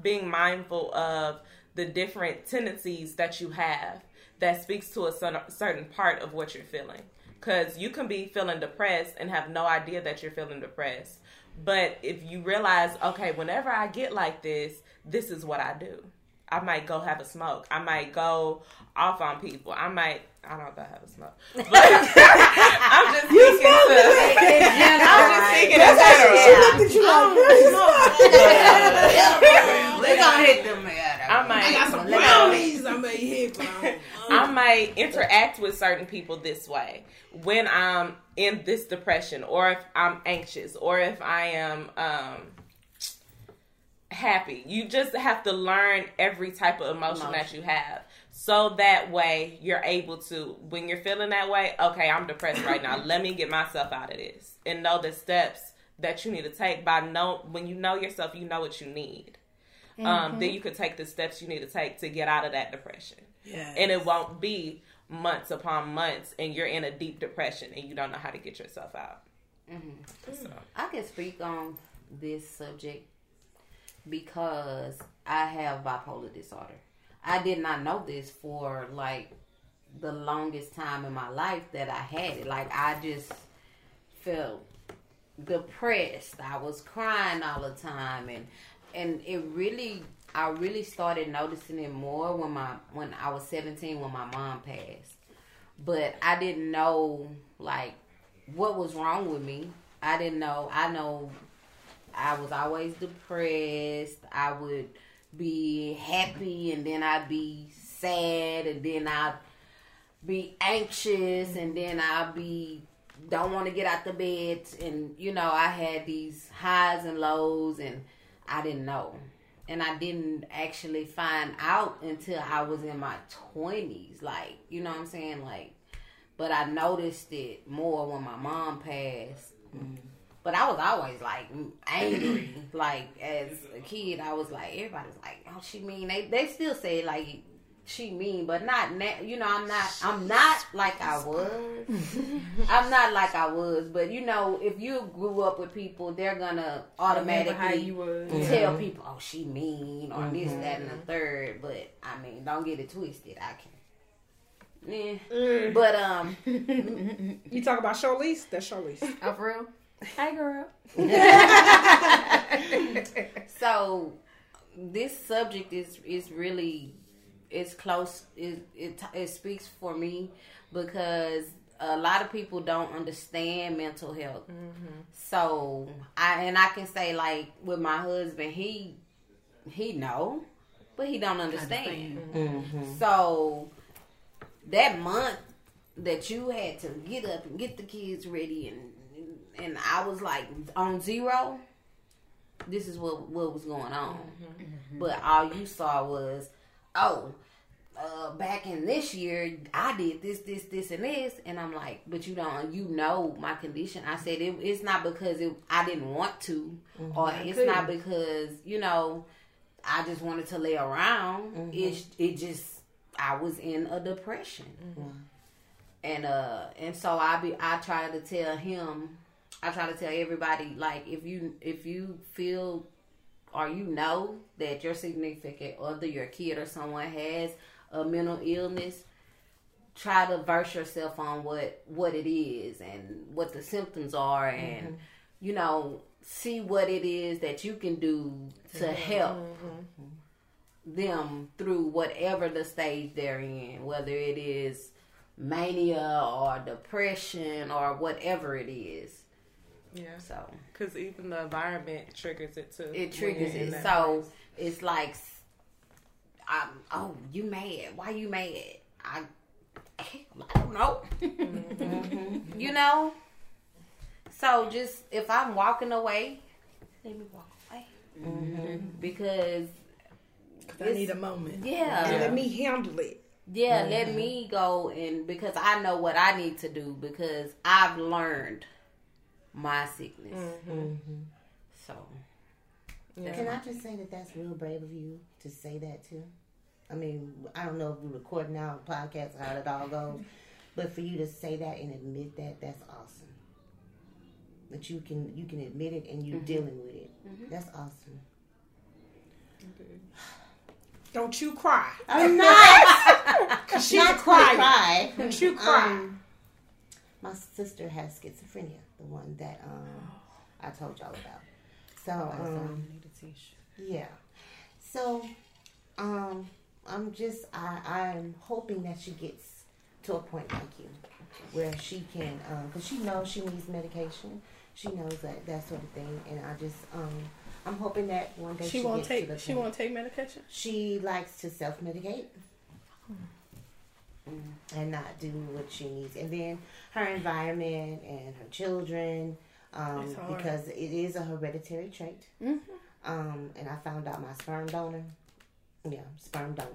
Being mindful of the different tendencies that you have that speaks to a certain part of what you're feeling. Because you can be feeling depressed and have no idea that you're feeling depressed. But if you realize, okay, whenever I get like this, this is what I do. I might go have a smoke. I might go off on people. I might. I don't know if I have a smoke, but I'm just speaking to. I'm just speaking in general. Look at you like we gonna hit them at I might. I got some brownies I may hit. I might interact with certain people this way when I'm in this depression, or if I'm anxious, or if I am um, happy. You just have to learn every type of emotion that you have. So that way you're able to, when you're feeling that way, okay, I'm depressed right now. Let me get myself out of this and know the steps that you need to take by know when you know yourself, you know what you need. Um, then you could take the steps you need to take to get out of that depression Yeah. and it won't be months upon months and you're in a deep depression and you don't know how to get yourself out mm-hmm. so, mm. I can speak on this subject because I have bipolar disorder. I did not know this for like the longest time in my life that I had it. Like I just felt depressed. I was crying all the time and and it really I really started noticing it more when my when I was 17 when my mom passed. But I didn't know like what was wrong with me. I didn't know. I know I was always depressed. I would be happy and then I'd be sad and then I'd be anxious and then I'd be don't want to get out the bed and you know I had these highs and lows and I didn't know. And I didn't actually find out until I was in my 20s like, you know what I'm saying? Like but I noticed it more when my mom passed. But I was always like angry, like as a kid, I was like everybody was like, oh, she mean. They they still say like she mean, but not now. You know, I'm not. I'm not like I was. I'm not like I was. But you know, if you grew up with people, they're gonna automatically how you was. tell people, "Oh, she mean," or this, that, and the third. But I mean, don't get it twisted. I can. Yeah. But um, You talk about Charlize? That's Charlize. Oh, for real? Hey, girl. so this subject is is really it's close it, it it speaks for me because a lot of people don't understand mental health. Mm-hmm. So i and i can say like with my husband he he know but he don't understand. Mm-hmm. So that month that you had to get up and get the kids ready and and I was like on zero. This is what what was going on. Mm-hmm. But all you saw was, oh, uh, back in this year, I did this, this, this, and this, and I'm like, but you don't, you know my condition. I said it, it's not because it, I didn't want to, or it's not because you know I just wanted to lay around. It it just I was in a depression, and uh and so I be I try to tell him, I try to tell everybody like if you if you feel or you know that your significant other, your kid or someone has a mental illness, try to verse yourself on what what it is and what the symptoms are and mm-hmm. you know see what it is that you can do to mm-hmm. help mm-hmm. them through whatever the stage they're in whether it is mania or depression or whatever it is. Yeah. so Because even the environment triggers it too. it triggers it. So place. it's like, um, oh, you mad? Why you mad? I, I don't know. You know. So just if I'm walking away, let me walk away because I need a moment. yeah, And let me handle it. yeah, let me go and because I know what I need to do because I've learned my sickness. Mm-hmm. Mm-hmm. So Can I just say that that's real brave of you to say that too? I mean, I don't know if we're recording now, podcast, how it all goes, but for you to say that and admit that, that's awesome. That you can you can admit it and you're mm-hmm. dealing with it. That's awesome. Don't you cry. I'm not. She's not a to crier. cry. Don't you cry. Um, my sister has schizophrenia, the one that um, I told y'all about. So um, yeah. So um, I'm just I I'm hoping that she gets to a point like you, where she can because she knows she needs medication. She knows that that sort of thing, and I just um I'm hoping that one day She she, won't gets take. to the She point. won't take medication. She likes to self medicate and not do what she needs. And then her environment and her children, um, because it is a hereditary trait. Mhm. Um, and I found out my sperm donor, yeah, sperm donor.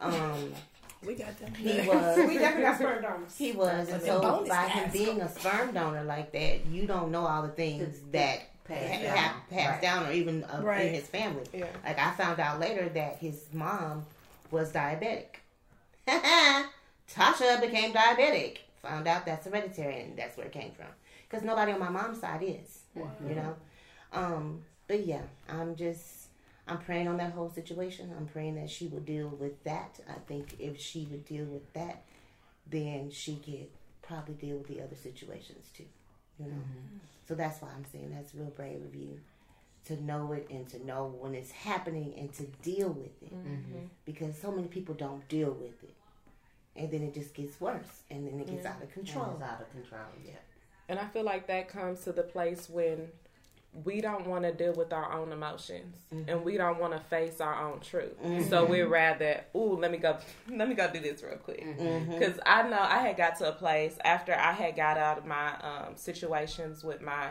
Um, We got them. he was. we was. definitely got sperm donors. He was, and so by him being a sperm donor like that, you don't know all the things that Pass ha- down. ha- passed Right. down, or even uh, Right. in his family. Yeah. Like I found out later that his mom was diabetic. Tasha became diabetic. Found out that's hereditary, and that's where it came from. Because nobody on my mom's side is, you know. Um, but yeah, I'm just I'm praying on that whole situation. I'm praying that she will deal with that. I think if she would deal with that, then she could probably deal with the other situations too. You know. So that's why I'm saying that's real brave of you to know it and to know when it's happening and to deal with it because so many people don't deal with it and then it just gets worse and then it gets out of control out of control. Yeah. And I feel like that comes to the place when we don't want to deal with our own emotions and we don't want to face our own truth. So we'd rather, ooh, let me go, let me go do this real quick. Because I know I had got to a place after I had got out of my um, situations with my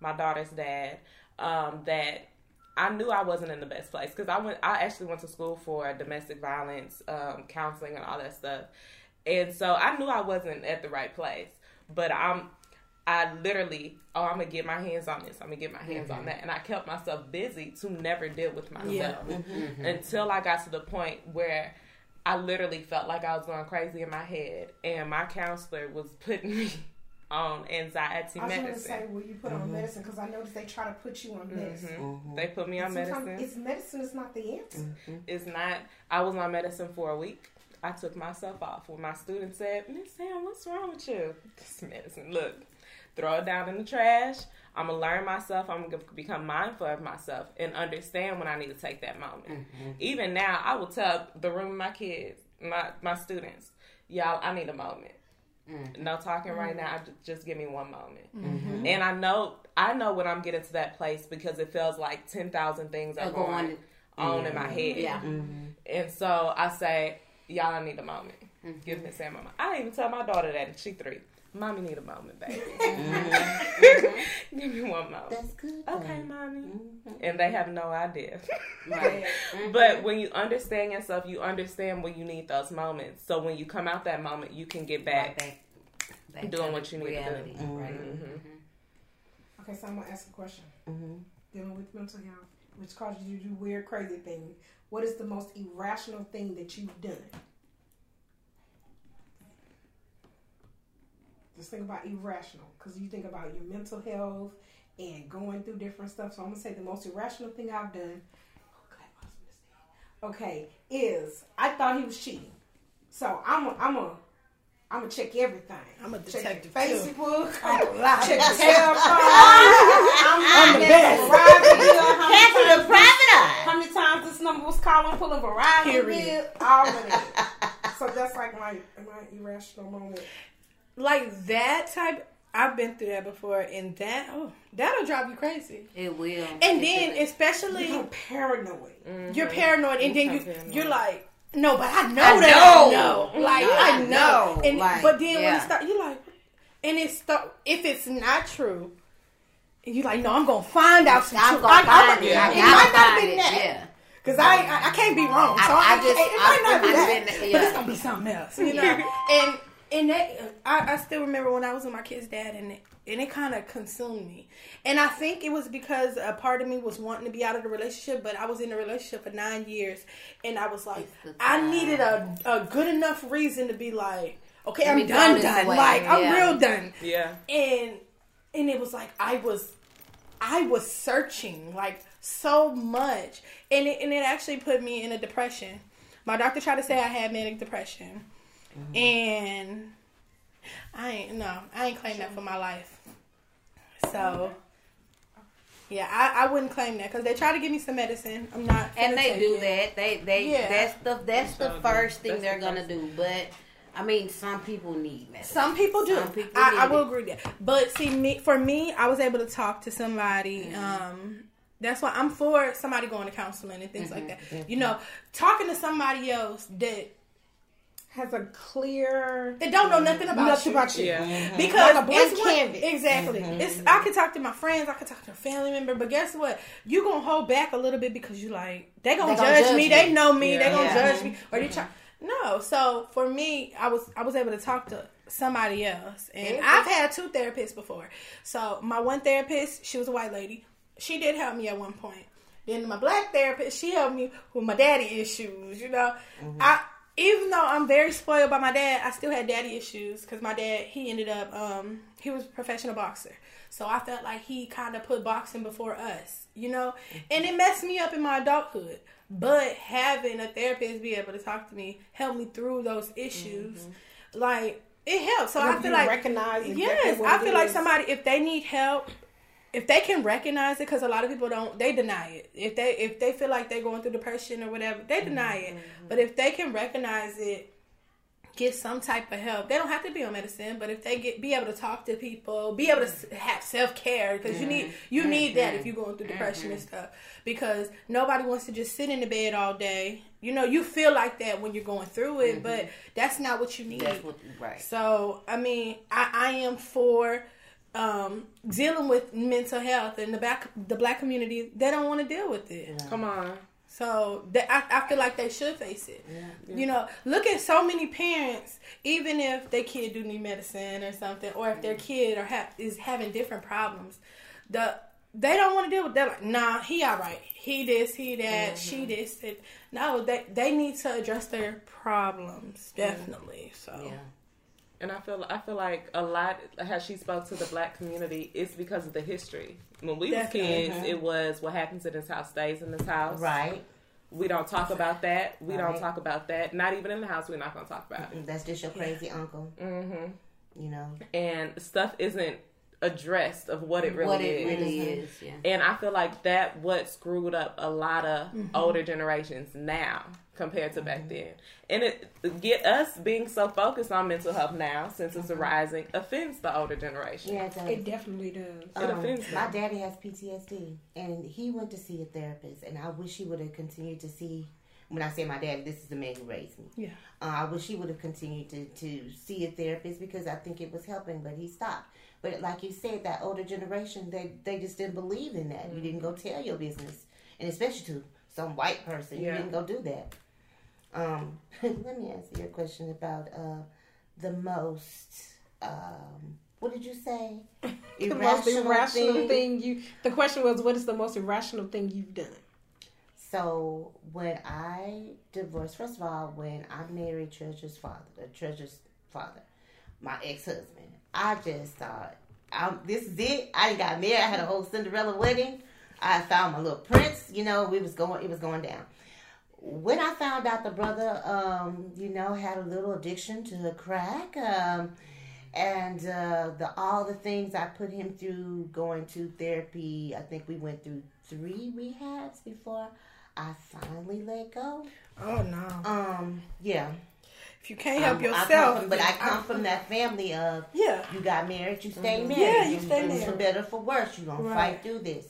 my daughter's dad um, that I knew I wasn't in the best place because I went. I actually went to school for domestic violence um, counseling and all that stuff, and so I knew I wasn't at the right place. But I'm. I literally, oh, I'm gonna get my hands on this. I'm gonna get my hands on mm-hmm. that, and I kept myself busy to never deal with myself Yeah. Mm-hmm. Mm-hmm. until I got to the point where I literally felt like I was going crazy in my head, and my counselor was putting me on anxiety medicine. I was going to say, will you put on mm-hmm. medicine? Because I noticed they try to put you on mm-hmm. medicine. Mhm. They put me on medicine. It's medicine is not the answer. Mm-hmm. It's not. I was on medicine for a week. I took myself off. When my student said, "Miss Sam, what's wrong with you?" This medicine. Look, throw it down in the trash. I'm gonna learn myself. I'm gonna become mindful of myself and understand when I need to take that moment. Even now, I will tell the room of my kids, my my students, y'all, I need a moment. Mm. No talking right now. Mm. Ju- Just give me one moment. Mm-hmm. And I know, I know when I'm getting to that place because it feels like ten thousand things are Are going going- on in my head. Yeah. Mm-hmm. And so I say, y'all, I need a moment. Mm-hmm. Give me Sam a moment. I even tell my daughter that, and she three. Mommy need a moment, baby. Give me one moment. That's good. Okay, though. mommy. Mhm. And they have no idea. Right. but when you understand yourself, you understand when you need those moments. So when you come out that moment, you can get back. back, back Doing what you need to do. reality. Right. Mhm. Okay, so I'm going to ask a question. Mhm. Dealing with mental health, which causes you to do weird, crazy things. What is the most irrational thing that you've done? Just think about irrational, because you think about your mental health and going through different stuff. So I'm gonna say the most irrational thing I've done. Okay, is I thought he was cheating, so I'm a, I'm a I'm gonna check everything. I'm a check detective, too. Facebook. I'm a lie. check your cell phone. I'm, I'm the best. Verizon bill, how many times the private how many times this number was calling, pulling Verizon Period. bill, all of that. so that's like my my irrational moment. Like that type. I've been through that before, and that oh, that'll drive you crazy. It will. And It then, should. especially, You're paranoid. Mm-hmm. you're paranoid, and then I'm you paranoid. you're like, no, but I know I that know. I know, like Yeah, I I know, know. and Like, but then when yeah. it start, you're like, and it start if it's not true, you're like, no, I'm gonna find out some I'm truth. gonna I- I'm find a- it. I it might not find have been that. Yeah. Cause I, I I can't be wrong. So I- I, I just- it, it might I- not be I've that, been- but it's gonna be something else, you know. and and that I, I still remember when I was with my kid's dad, and it, and it kind of consumed me. And I think it was because a part of me was wanting to be out of the relationship, but I was in a relationship for nine years, and I was like, I needed a a good enough reason to be like, okay, I'm me done, done, way. like I'm real done Yeah. and and it was like I was I was searching like so much and it, and it actually put me in a depression. My doctor tried to say I had manic depression. And I ain't no, I ain't claim that for my life. So yeah, I, I wouldn't claim that because they try to give me some medicine. I'm not, and finna they do it. that. They they Yeah. that's the that's the first thing That's they're the gonna do. But I mean, some people need medicine. Some people do. Some people I, I will it. agree with that. But see, me for me, I was able to talk to somebody. Mm-hmm. Um, that's why I'm for somebody going to counseling and things like Mm-hmm. that. You know, talking to somebody else that Has a clear that don't know nothing about nothing you. about you. Yeah. Because Like a blank it's one- canvas. exactly. Mm-hmm. It's I can talk to my friends, I can talk to a family member, but guess what? You gonna hold back a little bit because you like they gonna, They gonna judge, judge me, me. they know me, they Yeah. gonna Yeah. judge me, or they try. No, so for me, I was I was able to talk to somebody else, and I've had two therapists before. So my one therapist, she was a white lady. She did help me at one point. Then my black therapist, she helped me with my daddy issues. You know, mm-hmm. I even though I'm very spoiled by my dad, I still had daddy issues because my dad he ended up um he was a professional boxer, so I felt like he kind of put boxing before us, you know, and it messed me up in my adulthood. But having a therapist be able to talk to me helped me through those issues, like it helps. So I feel like recognize exactly yes, what I feel like somebody if they need help, if they can recognize it, because a lot of people don't, they deny it. If they if they feel like they're going through depression or whatever, they deny it. Mm-hmm. But if they can recognize it, get some type of help. They don't have to be on medicine, but if they get be able to talk to people, be able to have self care because you need you need that if mm-hmm. you're going through mm-hmm. depression and stuff. Because nobody wants to just sit in the bed all day. You know, you feel like that when you're going through it, but that's not what you need. That's what right. So I mean, I, I am for um, dealing with mental health and the back the black community. They don't want to deal with it. Come on. So that, I, I feel like they should face it. Yeah. You know, look at so many parents, even if their kid do need medicine or something, or if their kid or ha- is having different problems, the they don't want to deal with that. Like, nah, he all right. He this, he that, she this. It, no, they they need to address their problems definitely. So Yeah. And I feel I feel like a lot how she spoke to the black community is because of the history. When we Definitely. was kids, it was what happens in this house stays in this house. Right. We don't talk about that. We don't talk about that. Not even in the house. We're not going to talk about it. That's just your crazy uncle. hmm You know. And stuff isn't addressed of what it really what is. it really is. Yeah. And I feel like that what screwed up a lot of Mm-hmm. older generations now compared to back then. And it get us being so focused on mental health now since it's arising offends the older generation. Mm-hmm. Yeah, it does. It definitely does. It Um, offends my daddy has PTSD, and he went to see a therapist. And I wish he would have continued to see. When I say my daddy, this is the man who raised me. Yeah. Uh, I wish he would have continued to, to see a therapist because I think it was helping, but he stopped. But like you said, that older generation, they they just didn't believe in that. You didn't go tell your business, and especially to some white person, Yeah. you didn't go do that. Um, let me answer your question about uh, the most. Um, what did you say? the most irrational thing. you. The question was, what is the most irrational thing you've done? So when I divorced, first of all, when I married Treasure's father, the Treasure's father, my ex husband, I just thought, i this is it. I got married. I had a whole Cinderella wedding. I found my little prince. You know, we was going. It was going down. When I found out the brother, um, you know, had a little addiction to crack, um, and uh, the all the things I put him through, going to therapy. I think we went through three rehabs before I finally let go. oh no, Um, yeah. if you can't help Um, I yourself, from- but I then come from that family of yeah, you got married, you stay married. Yeah, you stay it was For married. better, for worse, you gonna Right. fight through this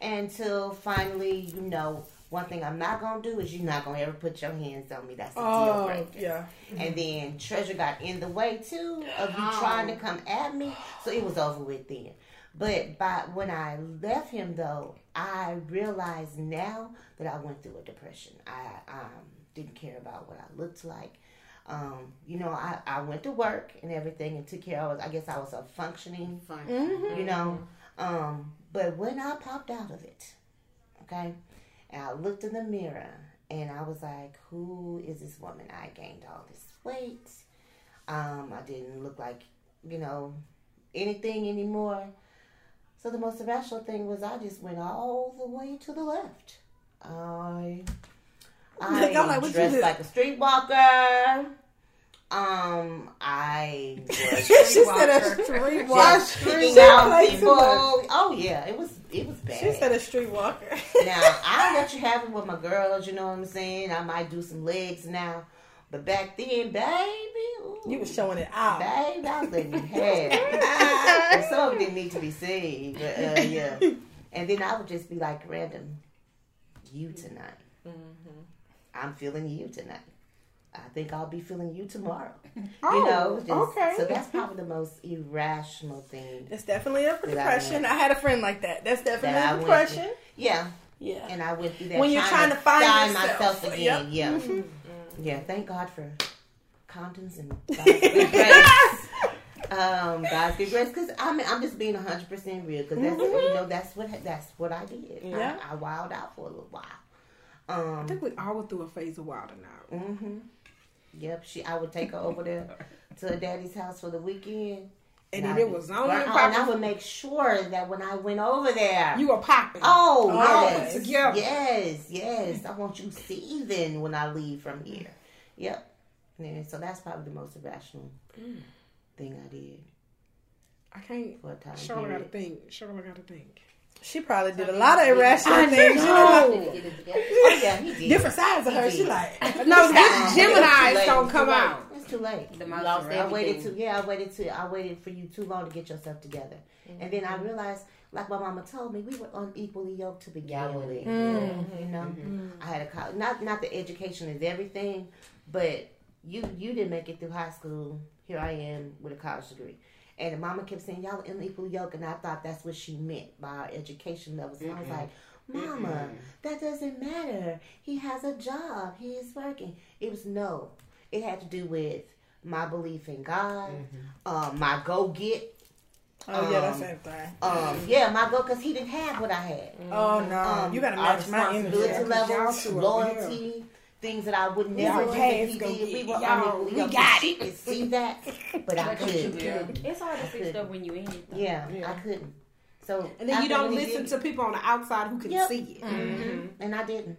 until finally, you know. One thing I'm not gonna do is you're not gonna ever put your hands on me. That's a deal oh breaker. yeah, And then Treasure got in the way too of you Oh. trying to come at me, so it was over with then. But by when I left him though, I realized now that I went through a depression. I um, didn't care about what I looked like. Um, you know, I, I went to work and everything and took care of. I guess I was a functioning Fun. Mm-hmm. you know. Um, but when I popped out of it, okay, and I looked in the mirror and I was like, "Who is this woman?" I gained all this weight. Um, I didn't look like, you know, anything anymore. So the most irrational thing was I just went all the way to the left. I I I'm like, dressed like a streetwalker. Um, I was she said a streetwalker. She out people. much. Oh yeah, it was it was bad. She said a streetwalker. now I let you have it with my girls. You know what I'm saying? I might do some legs now, but back then, baby, ooh, you was showing it out. baby, I was letting you have. it. some of it didn't need to be seen, but uh, yeah. And then I would just be like, random, you tonight. I'm feeling you tonight. I think I'll be feeling you tomorrow. Oh, you know, just, okay. so that's probably the most irrational thing It's definitely a I depression. went- I had a friend like that. That's definitely that I depression. Yeah, Yeah. and I went through that. When you're trying to find yourself. myself again. Yep. Mm-hmm. Yeah, yeah. Thank God for condoms and God's grace. Um, God's good grace, because I'm I'm just being hundred percent real, because that's you know that's what that's what I did. Mm-hmm. Yeah. I, I wild out for a little while. I Um. think we all went through a phase of wilding out. hmm Yep. She. I would take her over there to her daddy's house for the weekend. And I then it would was on and and I would make sure that when I went over there, You were popping. Oh, Oh, yes. together. Yes, yes. I want you seething when I leave from here. Yep. Yeah, so that's probably the most irrational mm. thing I did I can't. for a time Charlotte got to period. think. Charlotte got to think. She probably did a lot of irrational things. Know. know, Get. Oh, yeah, he did. different sides of her. He She like, No, the Um, Gemini's it's too don't come out. It's too late. The most I waited everything. too. Yeah, I waited too. I waited for you too long to get yourself together, and then I realized, like my mama told me, we were unequally yoked to begin Yeah, with. we- Mm. You know, I had a college. Not not that education is everything, but you you didn't make it through high school. Here I am with a college degree, And mama kept saying, y'all are unequally yoked. And I thought that's what she meant by our education levels. And I was like, Mama, that doesn't matter. He has a job. He is working. It was no. It had to do with my belief in God, um, my go get. Oh yeah, that's Um, the same thing. Um, yeah, my go because he didn't have what I had. Oh no, Um, you gotta match my responsibility energy. Yeah, 'cause y'all levels, two over loyalty, things that I would never Y'all do that past he did. We were y'all- unequally we got She could see that, but I couldn't. It's hard to see stuff when you in it. though. Yeah, Yeah. I couldn't. So And then you don't listen to people on the outside who can Yep. see it. Mhm. and I didn't,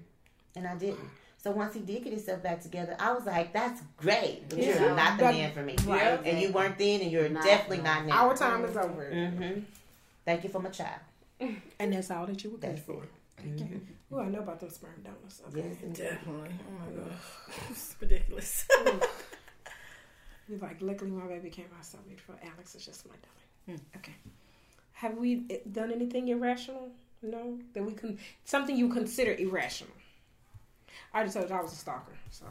and I didn't. So once he did get himself back together, I was like, "That's great, but Yeah. you're not the But- man for me." Right. And you weren't then, and you're Not definitely not now. Our time is over. hmm Thank you for my child. And that's all that you were good for. it. Okay. Well, I know about those sperm donors. Okay. Yes. Definitely. Oh my god, it's ridiculous. You're like, luckily my baby came out so beautiful. Alex is just my darling. Okay. Have we eh, done anything irrational? No? That we can, something you consider irrational. I just told you I was a stalker, so.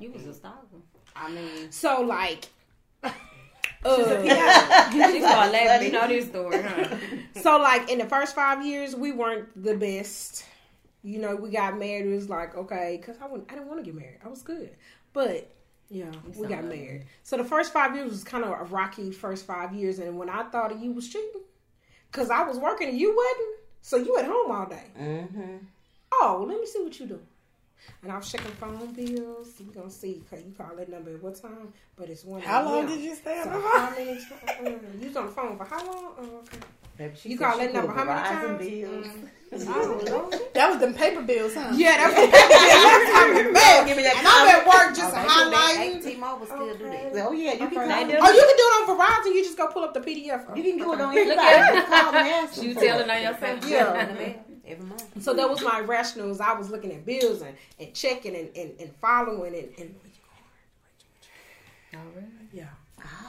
You was a stalker. I mean, So, like, She started laughing. You know this story, huh? so like in the first five years, we weren't the best. You know, we got married. It was like okay, because I wouldn't, I didn't want to get married. I was good, but yeah, we got married. So the first five years was kind of a rocky first five years. And when I thought of you was cheating, because I was working and you wasn't, so you at home all day. Mm-hmm. Oh, let me see what you do. And I was checking phone bills. You gonna see? Cause you call that number at what time? But it's one. How long a.m. did you stay on So the how phone? many times? Uh, uh, you was on the phone for how long? Oh, okay. Baby, she You call that number how many Verizon times? Mm. bills. Oh, Lord. That was them paper bills, huh? Yeah, that's what I'm back. Give me that And I'm at work just oh, they still- highlighting. T-Mobile still do that. Oh yeah, you can call. They me. do. Oh, you can do it on Verizon. You just go pull up the PDF. You can do it on Look anybody. at- Just call and ask them You for telling it. on yourself? Yeah. Every month. So that was my rationals. I was looking at bills and, and checking and, and, and following and, and Oh, really? yeah.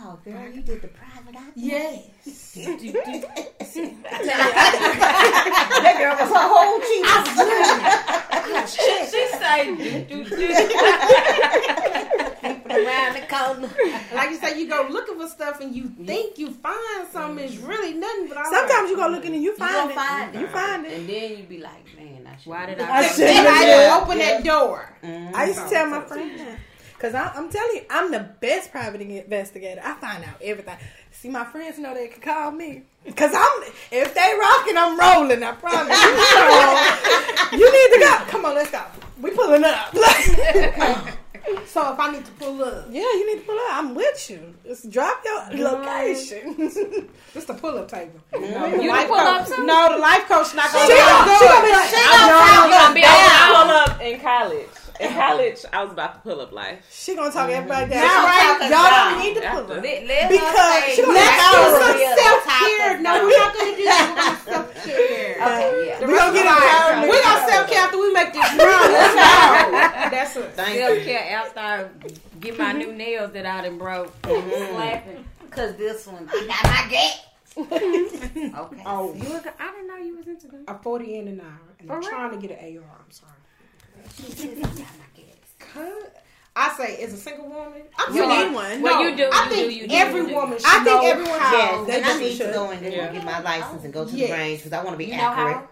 Oh, girl, you did the private eye. Yes. That girl was her whole cheek. She say, do, do, do. Around the corner. like you said, you go looking for stuff and you think you find something. It's mm-hmm. really nothing. But I Sometimes like, you go looking and you You find gonna it. find it. You find it. And then you be like, man, I should. Why did I I? should- Then I Yeah. just open that door. Mm-hmm. I used to tell my friend. Cause I, I'm telling you, I'm the best private investigator. I find out everything. See, my friends know they can call me. Cause I'm, if they rocking, I'm rolling. I promise. You, you need to go. Come on, let's go. We pulling up. So if I need to pull up, yeah, you need to pull up. I'm with you. Just drop your location. it's the pull up table. You the don't life pull coach- up too? No, the life coach not gonna She let gonna- us she do gonna be it. like, You gonna be I pull up in college. In college, I was about to pull up life. she gonna talk mm-hmm. everybody down. Now, right? Y'all don't need to pull up. Let, let Because her say, she gonna Let's have do some self care. No, we're not gonna do that. We're gonna self care. Okay, yeah. We gonna get Right. it. We're gonna self care after we make this run. Let's go. That's it. Thank Self you. care after I get my new mm-hmm. nails that I done broke. Mm-hmm. Slapping. Cause this one, I got my gap. okay. Oh, You was, I didn't know you was into them. a forty and an hour, and I'm For trying to get an AR. I'm sorry. I got my gas. Cut. I say, as a single woman, I'm You sorry. need one. Well, No, you do. I you think do. You do. every you do. woman should I think know everyone how. Yes, They and I definitely need to go in there Yeah. and get my license and go to Yes. the range because I want to be You know accurate. how?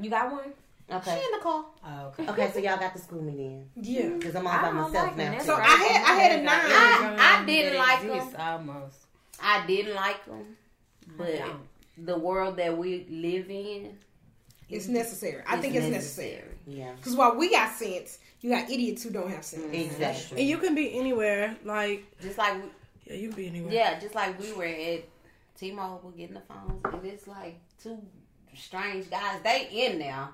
You got one? Okay. She in the car. Oh, okay. Okay, so y'all got to school me then Yeah. Mm-hmm. because I'm all I by myself like now. them. too. So I had I had a nine. I- I didn't like exist Almost. I didn't like them, but I the world that we live in, It's necessary. I think it's necessary. Yeah, Because while we got sense, you got idiots who don't have sense. exactly. And you can be anywhere. Like, Just like we, yeah, you can be anywhere. yeah, just like we were at T-Mobile getting the phones, and it's like two strange guys. They in there,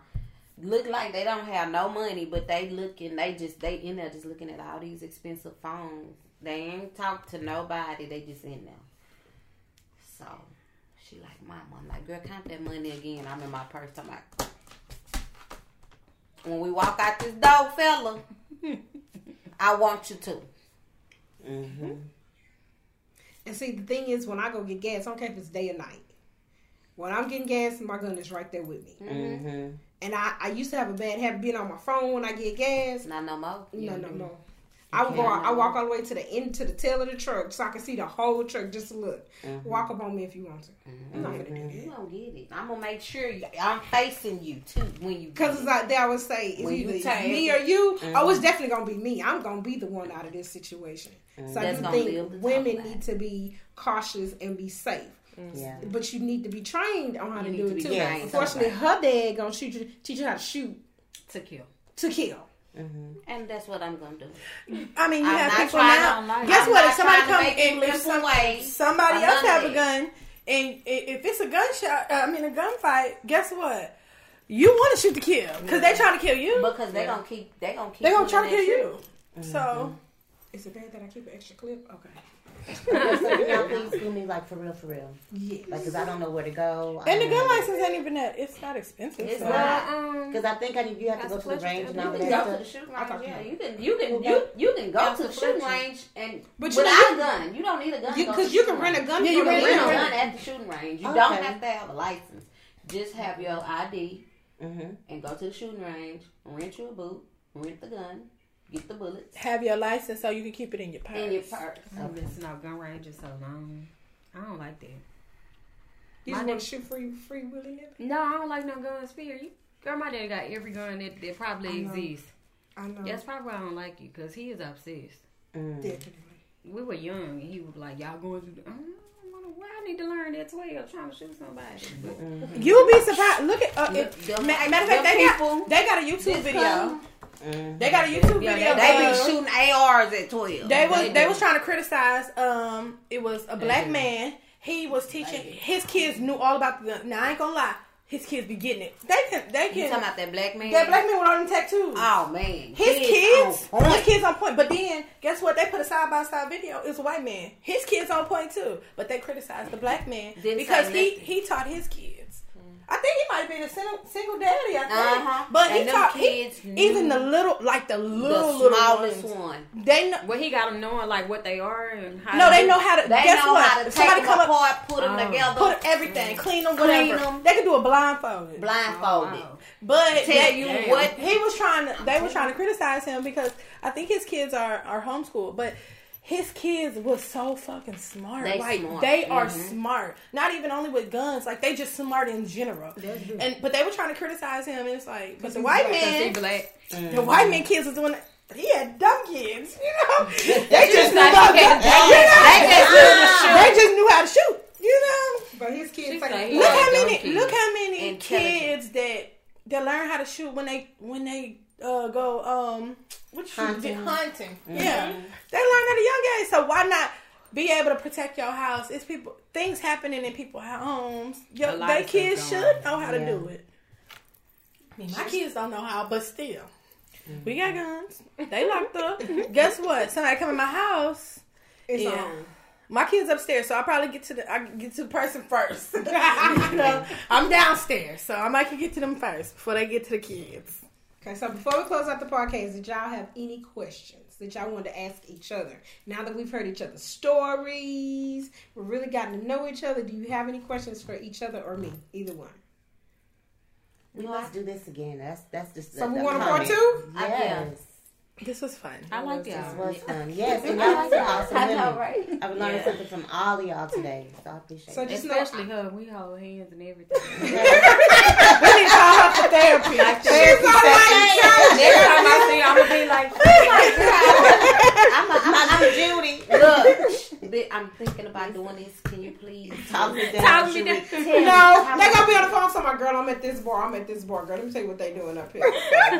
look like they don't have no money, but they looking. They just they in there just looking at all these expensive phones. They ain't talk to nobody. They just in there. So she like, Mama, I'm like, girl, count that money again. I'm in my purse. I'm like, when we walk out this door, fella, I want you to. hmm And see, the thing is, when I go get gas, I don't care if it's day or night. When I'm getting gas, my gun is right there with me. hmm And I, I used to have a bad habit being on my phone when I get gas. Not no more. No, no, no. I would go. I walk all the way to the end to the tail of the truck so I can see the whole truck. Just to look. Mm-hmm. Walk up on me if you want to. I'm not gonna do that. You don't get it. I'm gonna make sure you, I'm facing you too when you. Because it's like they always say, it's When you either take- me or you. Mm-hmm. Oh, it's definitely gonna be me. I'm gonna be the one out of this situation. So I do think live to women need to be cautious and be safe. Yeah. But you need to be trained on how You to do to it too. trained Unfortunately, her dad gonna shoot you, teach you how to shoot to kill. to kill. Mm-hmm. and that's what I'm gonna do. I mean, you I'm have people now. to. Guess I'm what? If somebody comes to come make it and if some, ways. somebody I'm else none have of a gun, and if it's a gunshot, uh, I mean a gunfight, guess what? You want to shoot to kill because they mm-hmm. trying to kill you. Because they're gonna keep. they're gonna keep. they're gonna try to pulling kill that you. So mm-hmm. Is it bad that I keep an extra clip? Okay. So can y'all please do me like for real, for real? Yes. Like, cause I don't know where to go. and the gun license ain't even that. It's not expensive. It's so. not. um, Because I think I need, you have to go to the range and all You can go to that the stuff. shooting range. Yeah, you- you can. You can. You you can go to the a shooting range and But you know, without you- a gun. You don't need a gun. You to go because to you can rent a gun Yeah, you the rent a gun. at the shooting range. You Okay. don't have to have a license. Just have your ID Mm-hmm. and go to the shooting range. Rent you a boot. Rent the gun. Get the bullets Have your license so you can keep it in your purse. in your purse. I've been to no gun ranges so long. I don't like that. You My just want to shoot free, free willy nilly. No, I don't like no guns. Period. You, girl, my dad got every gun that, that probably I exists. I know. That's probably why I don't like you, cause he is obsessed. Mm. Definitely. We were young, and he was like, "Y'all going to?" The, I don't know why I need to learn at twelve, trying to shoot somebody. But You'll be surprised. Look at uh, it, Them- matter of fact, them they got they got a YouTube video. come, Mm-hmm. They got a YouTube Yeah, video. They of- be shooting ARs at twelve. They was they do. was trying to criticize. Um, it was a black do. man. He was teaching his kids knew all about the gun. Now I ain't gonna lie, his kids be getting it. They can they can. You can. talking about that black man? That black man with all them tattoos. Oh man, his He kids, his kids on point. But then, guess what? They put a side by side video. It's a white man. His kids on point too. But they criticized the black man Didn't because he nothing. he taught his kids. I think he might have been a single, single daddy. I think, Uh-huh. but he And them taught he, even the little, like the the little, little smallest ones. one. They know. well, he got them knowing like what they are and how. No, to they do- know how to. They guess know what? how to take somebody them come up, apart, put them Oh. together, put everything, clean them, Clean whatever. 'em. They can do it blindfolded. blindfolded. Oh, wow. But Tell they, you Damn. what he was trying to. They were trying to criticize him because I think his kids are are homeschooled, but. His kids was so fucking smart. They like smart. they are Mhm. smart. Not even only with guns. Like they just smart in general. And but they were trying to criticize him, and it's like, but the white Cause he man, black. the white man kids was doing. He had dumb kids, you know. They just knew like about he they just knew how to shoot, you know. But his kids like. Look how many kids. look how many Intelligent. kids that that learn how to shoot when they when they uh, go um what you Hunting. hunting. hunting. Yeah. They learn at a young age. So why not be able to protect your house? It's people things happening in people's homes. Yo, A lot they kids should know how to Yeah. do it. I mean, my kids don't know how, but still. We got mm-hmm. guns. They locked up. Guess what? Somebody come in my house. It's Yeah. on. My kids upstairs, so I probably get to the I get to the person first. You know, I'm downstairs, so I might can get to them first before they get to the kids. Okay, so before we close out the podcast, did y'all have any questions that y'all wanted to ask each other? Now that we've heard each other's stories, we've really gotten to know each other, do you have any questions for each other or me? Either one. We must do this again. That's that's just. So we want a part comment. two? I Yes, This was fun. I like this y'all. was fun. Yes, and y'all are awesome I know, right? I've learned Yeah. something from all of y'all today, so I appreciate So it. just know, Especially her, we hold hands and everything. We need to call her for therapy. She's all right, Next time I see, I'm gonna be like, oh I'm, a, I'm, a, I'm Judy. look, I'm thinking about doing this. Can you please Talk me down. Talk me down. No, they gonna be on the phone. So my girl, I'm at this bar. I'm at this bar. Girl, let me tell you what they doing up here.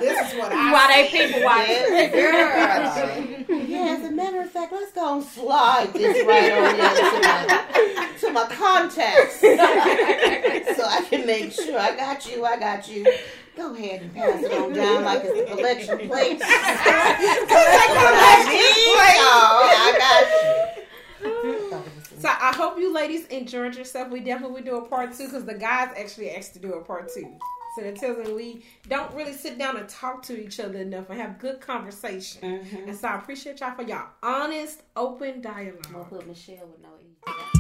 This is what I. why they people watching? Girl. Yeah, as a matter of fact, let's go and slide this right on into my, to my contacts. so I can make sure I got you, I got you. Go ahead and pass it on down like it's a collection plate. I got you. So I hope you ladies enjoyed yourself. We definitely will do a part two because the guys actually asked to do a part two. So that tells me we don't really sit down and talk to each other enough and have good conversation. Mm-hmm. And so I appreciate y'all for y'all honest, open I'm gonna dialogue. put Michelle with no